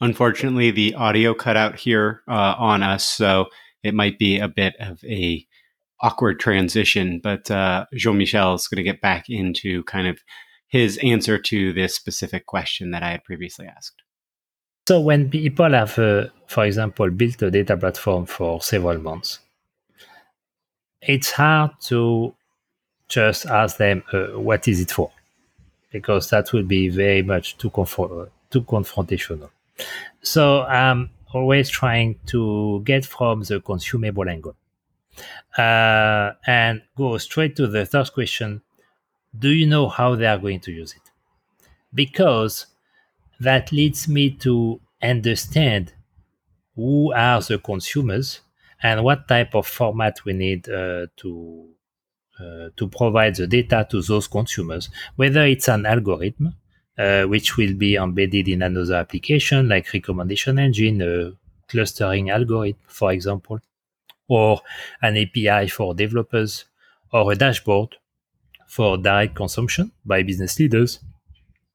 Unfortunately, the audio cut out here uh, on us, so it might be a bit of a awkward transition. But uh, Jean Michel is going to get back into kind of his answer to this specific question that I had previously asked. So, when people have, uh, for example, built a data platform for several months, it's hard to just ask them uh, what is it for, because that will be very much too too confrontational. So I'm always trying to get from the consumable angle uh, and go straight to the third question: Do you know how they are going to use it? Because that leads me to understand who are the consumers and what type of format we need uh, to uh, to provide the data to those consumers, whether it's an algorithm, uh, which will be embedded in another application like recommendation engine, a clustering algorithm, for example, or an API for developers, or a dashboard for direct consumption by business leaders,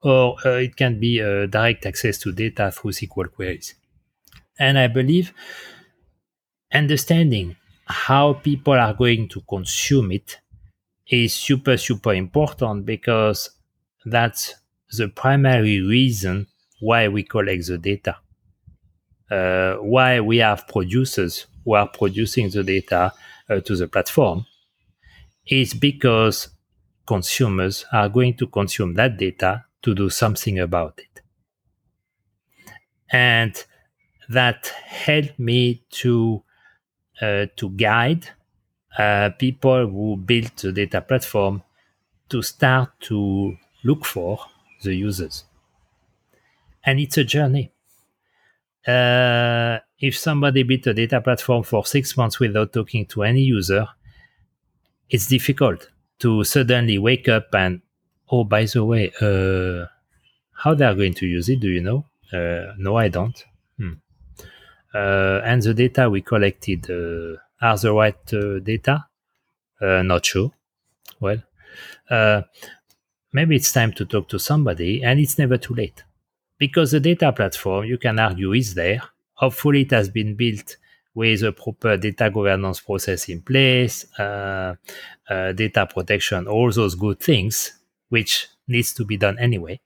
or uh, it can be uh, direct access to data through SQL queries. And I believe understanding how people are going to consume it is super, super important because that's the primary reason why we collect the data. Uh, why we have producers who are producing the data uh, to the platform is because consumers are going to consume that data to do something about it. And that helped me to uh, to guide uh, people who built the data platform to start to look for the users. And it's a journey. Uh, if somebody built a data platform for six months without talking to any user, it's difficult to suddenly wake up and, oh, by the way, uh, how they are going to use it, do you know? Uh, no, I don't. Hmm. Uh, and the data we collected uh, are the right uh, data? not sure. Well, maybe it's time to talk to somebody, and it's never too late. Because the data platform, you can argue, is there. Hopefully, it has been built with a proper data governance process in place, uh, uh, data protection, all those good things, which needs to be done anyway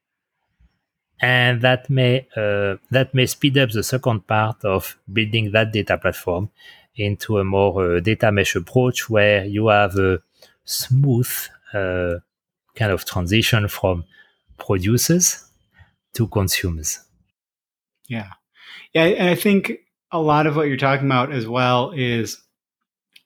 and that may uh, that may speed up the second part of building that data platform into a more uh, data mesh approach where you have a smooth uh, kind of transition from producers to consumers. Yeah, yeah, and I think a lot of what you're talking about as well is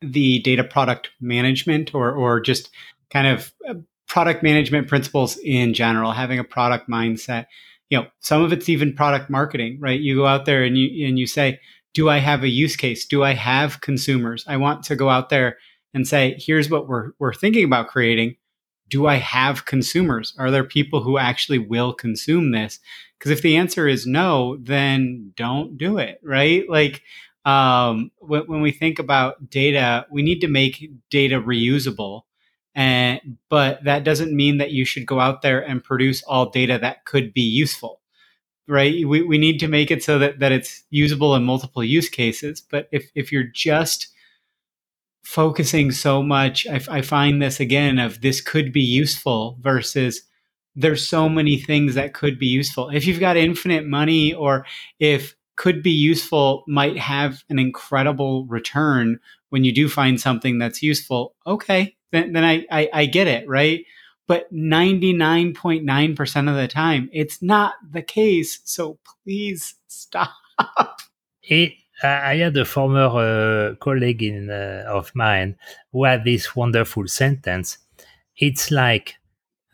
the data product management or or just kind of uh, product management principles in general having a product mindset. You know some of it's even product marketing right? You go out there and you and you say do i have a use case? Do i have consumers? I want to go out there and say here's what we're we're thinking about creating. Do i have consumers? Are there people who actually will consume this? Because if the answer is no then don't do it right? Like um, when, when we think about data we need to make data reusable and, but that doesn't mean that you should go out there and produce all data that could be useful, right? We, we need to make it so that, that it's usable in multiple use cases. But if, if you're just focusing so much, I, I find this again of this could be useful versus there's so many things that could be useful. If you've got infinite money or if could be useful might have an incredible return when you do find something that's useful, okay, then, then I, I, I get it, right? But 99.9% of the time, it's not the case. So please stop. [laughs] I had a former uh, colleague in, uh, of mine who had this wonderful sentence. It's like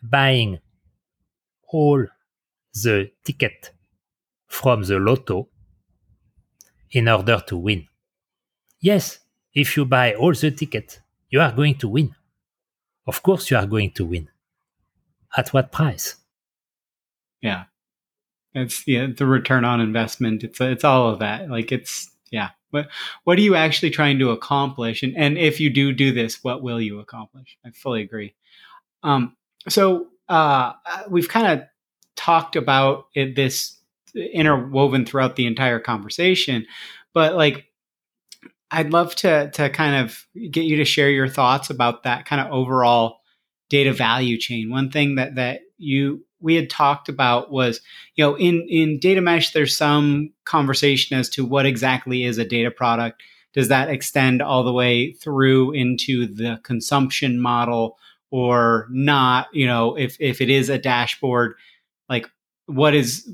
buying all the ticket from the lotto in order to win. Yes, if you buy all the ticket, you are going to win. Of course, you are going to win. At what price? Yeah, it's yeah the return on investment. It's it's all of that. Like it's yeah. What what are you actually trying to accomplish? And and if you do do this, what will you accomplish? I fully agree. Um, so uh, we've kind of talked about it, this interwoven throughout the entire conversation, but like I'd love to to kind of get you to share your thoughts about that kind of overall data value chain. One thing that that you we had talked about was, you know, in in data mesh, there's some conversation as to what exactly is a data product. Does that extend all the way through into the consumption model or not? You know, if if it is a dashboard, like what is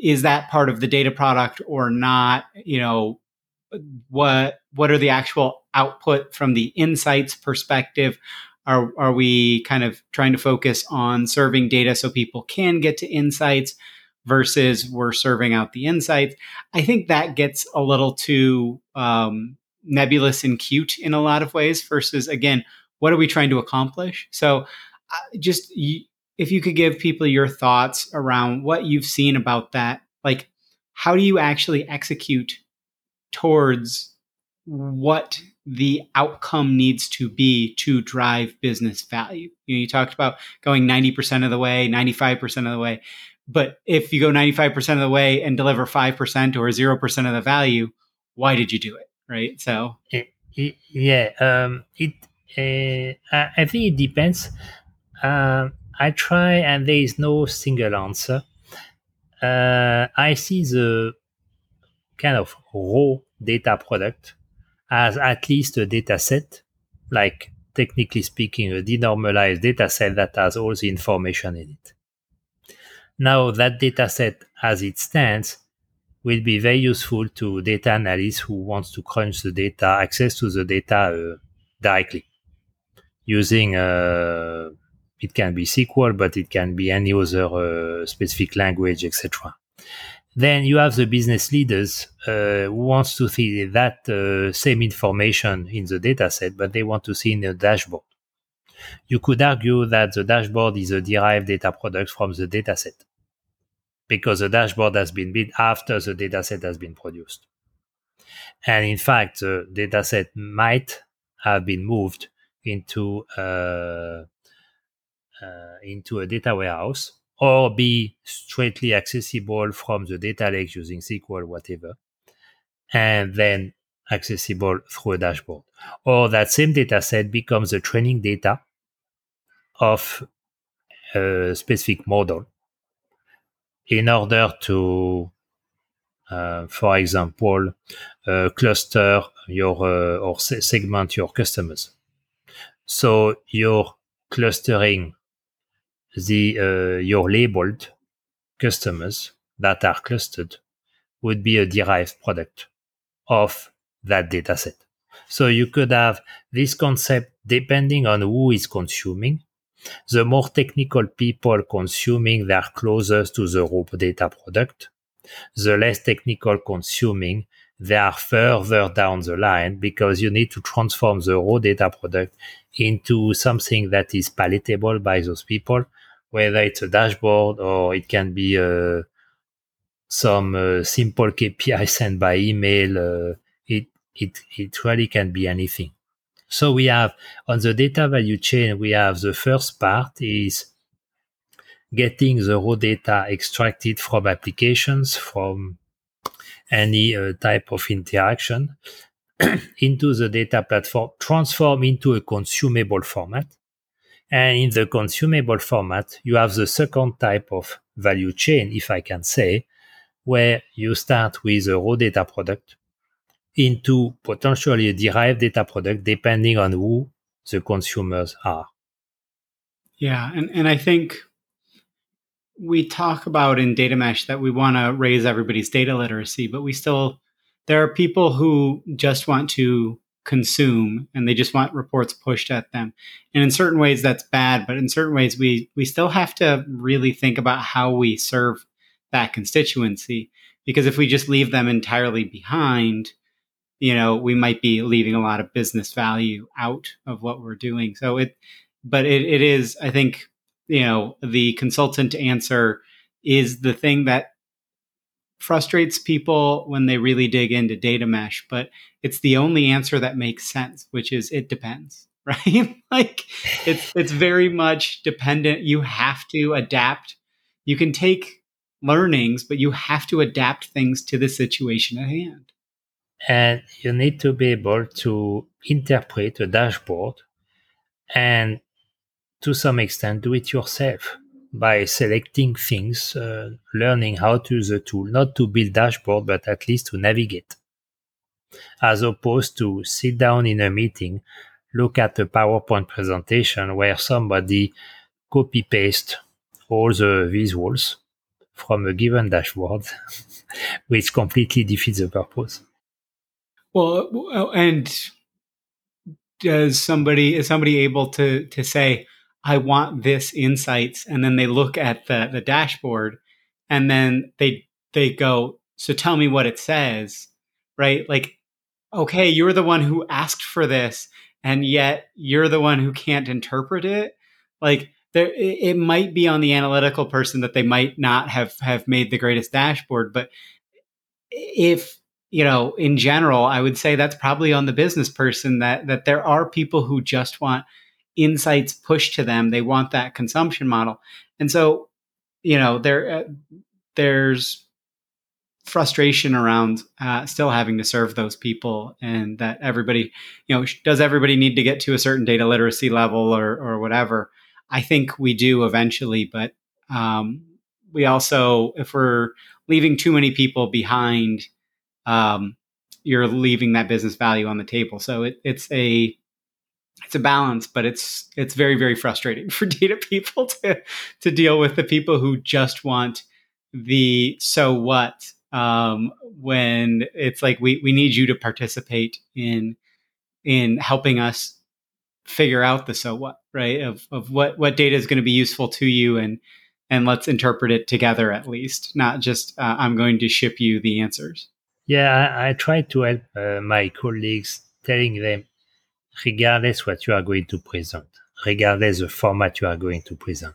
is that part of the data product or not? You know, what what are the actual output from the insights perspective are are we kind of trying to focus on serving data so people can get to insights versus we're serving out the insights i think that gets a little too um, nebulous and cute in a lot of ways versus again what are we trying to accomplish? So, uh, just if you could give people your thoughts around what you've seen about that, like how do you actually execute towards what the outcome needs to be to drive business value. You, know, you talked about going 90% of the way, 95% of the way. But if you go 95% of the way and deliver 5% or 0% of the value, why did you do it? Right. So, yeah, um, it, uh, I think it depends. Uh, I try, and there is no single answer. Uh, I see the kind of raw data product as at least a data set, like technically speaking, a denormalized data set that has all the information in it. Now, that data set as it stands will be very useful to data analysts who wants to crunch the data, access to the data uh, directly using, uh, it can be SQL, but it can be any other uh, specific language, etc. Then you have the business leaders uh, who wants to see that uh, same information in the data set, but they want to see in the dashboard. You could argue that the dashboard is a derived data product from the data set because the dashboard has been built after the data set has been produced. And in fact, the data set might have been moved into uh, uh, into a data warehouse or be straightly accessible from the data lake using SQL, whatever, and then accessible through a dashboard. Or that same data set becomes the training data of a specific model in order to, uh, for example, uh, cluster your uh, or se- segment your customers. So you're clustering the uh, your labeled customers that are clustered would be a derived product of that data set. So you could have this concept depending on who is consuming. The more technical people consuming, they're closest to the raw data product. The less technical consuming, they are further down the line because you need to transform the raw data product into something that is palatable by those people whether it's a dashboard or it can be uh, some uh, simple KPI sent by email. Uh, it it it really can be anything. So we have on the data value chain, we have the first part is getting the raw data extracted from applications, from any uh, type of interaction [clears throat] into the data platform, transform into a consumable format. And in the consumable format, you have the second type of value chain, if I can say, where you start with a raw data product into potentially a derived data product, depending on who the consumers are. Yeah. And, and I think we talk about in data mesh that we want to raise everybody's data literacy, but we still, there are people who just want to consume and they just want reports pushed at them. And in certain ways that's bad, but in certain ways we we still have to really think about how we serve that constituency because if we just leave them entirely behind, you know, we might be leaving a lot of business value out of what we're doing. So it but it, it is I think, you know, the consultant answer is the thing that frustrates people when they really dig into data mesh, but it's the only answer that makes sense, which is it depends, [laughs] right? like it's it's very much dependent. You have to adapt. You can take learnings, but you have to adapt things to the situation at hand. And you need to be able to interpret a dashboard and to some extent do it yourself by selecting things, uh, learning how to use the tool, not to build dashboard, but at least to navigate, as opposed to sit down in a meeting, look at a PowerPoint presentation where somebody copy paste all the visuals from a given dashboard, [laughs] which completely defeats the purpose. Well, and does somebody is somebody able to to say, I want this insights. And then they look at the, the dashboard and then they, they go, so tell me what it says, right? Like, okay, you're the one who asked for this. and yet you're the one who can't interpret it like there it might be on the analytical person that they might not have have made the greatest dashboard but if you know in general i would say that's probably on the business person that that there are people who just want insights pushed to them. They want that consumption model. And so you know there uh, there's frustration around uh, still having to serve those people and that everybody you know does everybody need to get to a certain data literacy level or or whatever? I think we do eventually but um, we also if we're leaving too many people behind um, you're leaving that business value on the table. So it, it's a it's a balance but it's it's very very frustrating [laughs] for data people to to deal with the people who just want the so what um, when it's like we we need you to participate in in helping us figure out the so what right? Of of what what data is going to be useful to you and and let's interpret it together at least not just uh, i'm going to ship you the answers. Yeah i, I try to help uh, my colleagues telling them regardless what you are going to present regardless the format you are going to present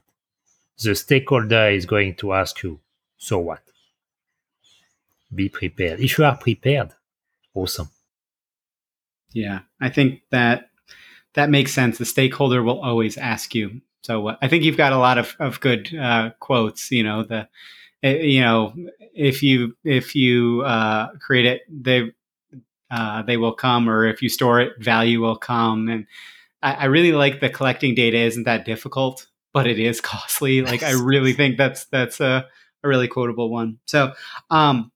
the stakeholder is going to ask you so what be prepared. If you are prepared, awesome. Yeah, I think that that makes sense. The stakeholder will always ask you. So uh, I think you've got a lot of, of good uh, quotes. You know the, uh, you know if you if you uh, create it, they uh, they will come, or if you store it, value will come. And I, I really like the collecting data isn't that difficult, but it is [laughs] costly. Like I [laughs] really think that's that's a, a really quotable one. So um,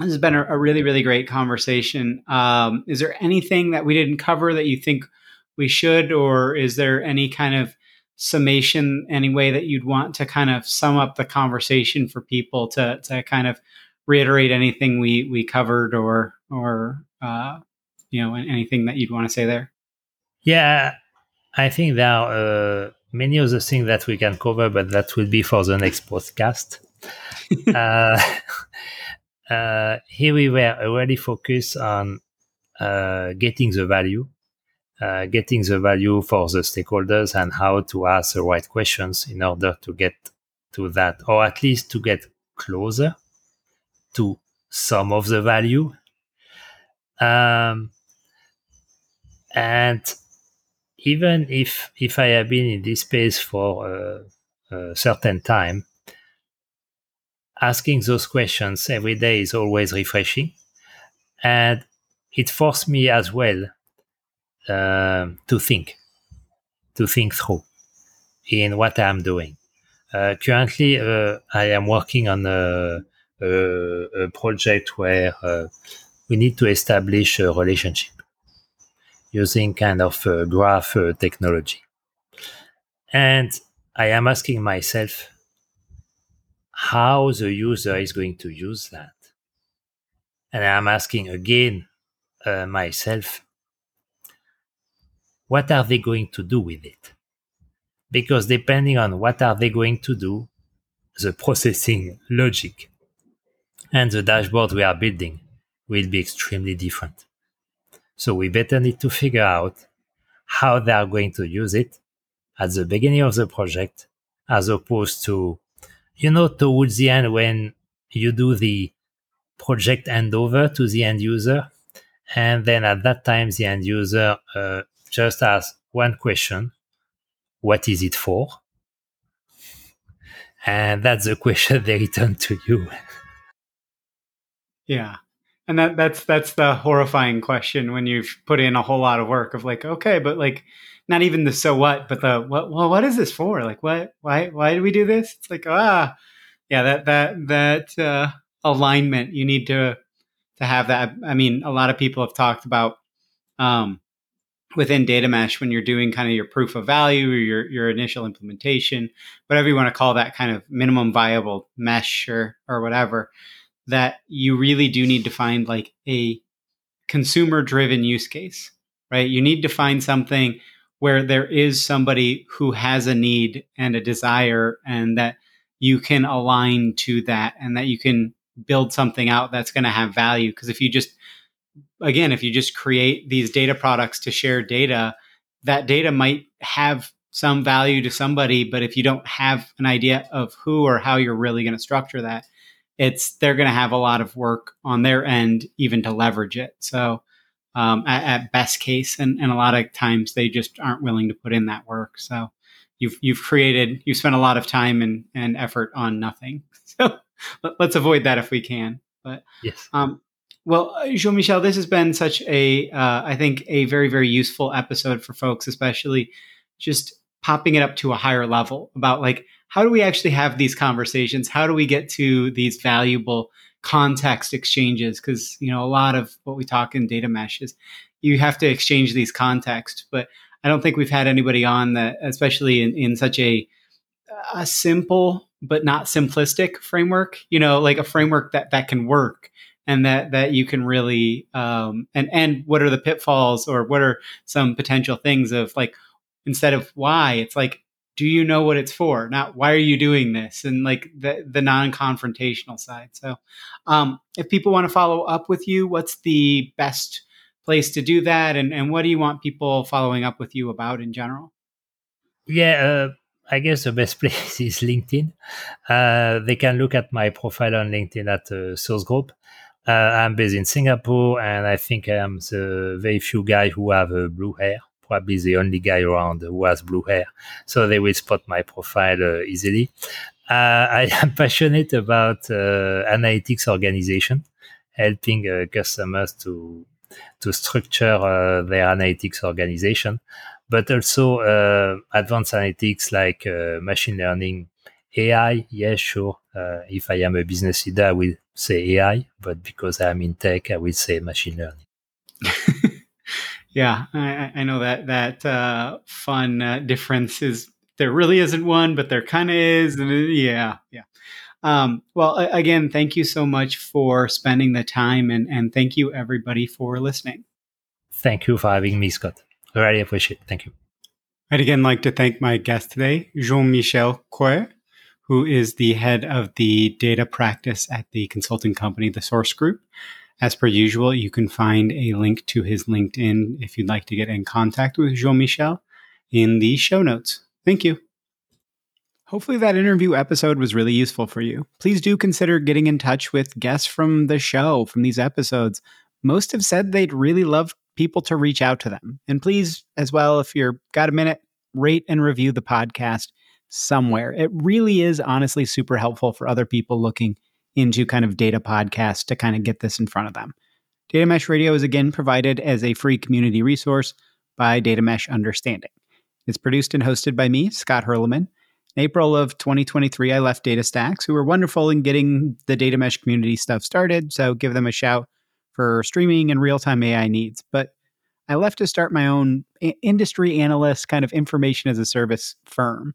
this has been a, a really, really great conversation. Um, is there anything that we didn't cover that you think we should, or is there any kind of summation, any way that you'd want to kind of sum up the conversation for people to to kind of reiterate anything we we covered, or or uh, you know anything that you'd want to say there? Yeah, I think there are uh, many other things that we can cover, but that will be for the next podcast. [laughs] uh, [laughs] uh, here we were already focused on uh, getting the value, uh, getting the value for the stakeholders and how to ask the right questions in order to get to that, or at least to get closer to some of the value. Um, and even if if I have been in this space for a certain time, asking those questions every day is always refreshing. And it forced me as well uh, to think, to think through in what I'm doing. Uh, currently, uh, I am working on a, a, a project where uh, we need to establish a relationship using kind of graph uh, technology. And I am asking myself, how the user is going to use that. And I'm asking again uh, myself, what are they going to do with it? Because depending on what are they going to do, the processing logic and the dashboard we are building will be extremely different. So we better need to figure out how they are going to use it at the beginning of the project as opposed to you know, towards the end when you do the project handover to the end user, and then at that time the end user uh, just asks one question: "What is it for?" And that's the [laughs] question they return to you. Yeah. And that that's that's the horrifying question when you've put in a whole lot of work of like, okay, but like not even the so what, but the what well, what is this for? Like what why why do we do this? It's like, ah, yeah, that that that uh, alignment, you need to to have that. I mean, a lot of people have talked about um, within data mesh when you're doing kind of your proof of value or your your initial implementation, whatever you want to call that kind of minimum viable mesh or or whatever, that you really do need to find like a consumer driven use case, right? You need to find something where there is somebody who has a need and a desire and that you can align to that and that you can build something out that's going to have value because if you just again, if you just create these data products to share data, that data might have some value to somebody, but if you don't have an idea of who or how you're really going to structure that, it's they're going to have a lot of work on their end even to leverage it. So um, at, at, best case, and, and a lot of times they just aren't willing to put in that work. So you've you've created you've spent a lot of time and, and effort on nothing. [laughs] So let, us avoid that if we can. But yes. Um, well, uh, Jean Michel, this has been such a uh, I think a very very useful episode for folks, especially just popping it up to a higher level about like how do we actually have these conversations? How do we get to these valuable context exchanges because you know a lot of what we talk in data mesh is you have to exchange these contexts but i don't think we've had anybody on that especially in, in such a a simple but not simplistic framework you know like a framework that that can work and that that you can really um and and what are the pitfalls or what are some potential things of like instead of why it's like do you know what it's for? Not why are you doing this? And like the the non-confrontational side. So um, if people want to follow up with you what's the best place to do that? And, and what do you want people following up with you about in general? Yeah uh, i guess the best [laughs] place is linkedin. Uh, they can look at my profile on linkedin at uh, Sourced Group. Uh, i'm based in singapore and i think i'm the very few guy who have blue hair probably the only guy around who has blue hair, so they will spot my profile uh, easily. Uh, I am [laughs] passionate about uh, analytics organization, helping uh, customers to to structure uh, their analytics organization, but also uh, advanced analytics like machine learning, AI. Yes, sure. if I am a business leader, I will say AI, but because I am in tech, I will say machine learning. [laughs] Yeah, I, I know that that uh, fun uh, difference is there really isn't one, but there kind of is, and it, yeah, yeah. Um, well, again, thank you so much for spending the time, and and thank you everybody for listening. Thank you for having me, Scott. I really appreciate it. Thank you. I'd again like to thank my guest today, Jean Michel Coeur, who is the head of the data practice at the consulting company, The Sourced Group. As per usual, you can find a link to his LinkedIn if you'd like to get in contact with Jean Michel in the show notes. Thank you. Hopefully, that interview episode was really useful for you. Please do consider getting in touch with guests from the show, from these episodes. Most have said they'd really love people to reach out to them. And please, as well, if you're got a minute, rate and review the podcast somewhere. It really is honestly super helpful for other people looking into kind of data podcasts to kind of get this in front of them. Data Mesh Radio is again provided as a free community resource by Data Mesh Understanding. It's produced and hosted by me, Scott Hirleman. In April of 2023, I left DataStax, who were wonderful in getting the Data Mesh community stuff started, so give them a shout for streaming and real time AI needs. But I left to start my own industry analyst kind of information as a service firm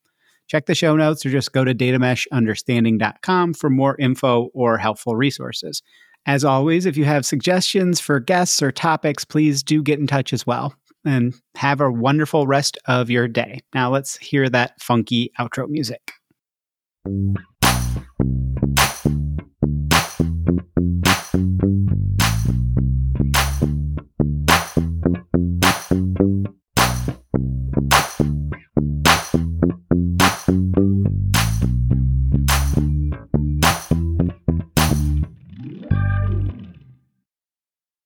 Check the show notes or just go to datameshunderstanding.com for more info or helpful resources. As always, if you have suggestions for guests or topics, please do get in touch as well. And have a wonderful rest of your day. Now let's hear that funky outro music.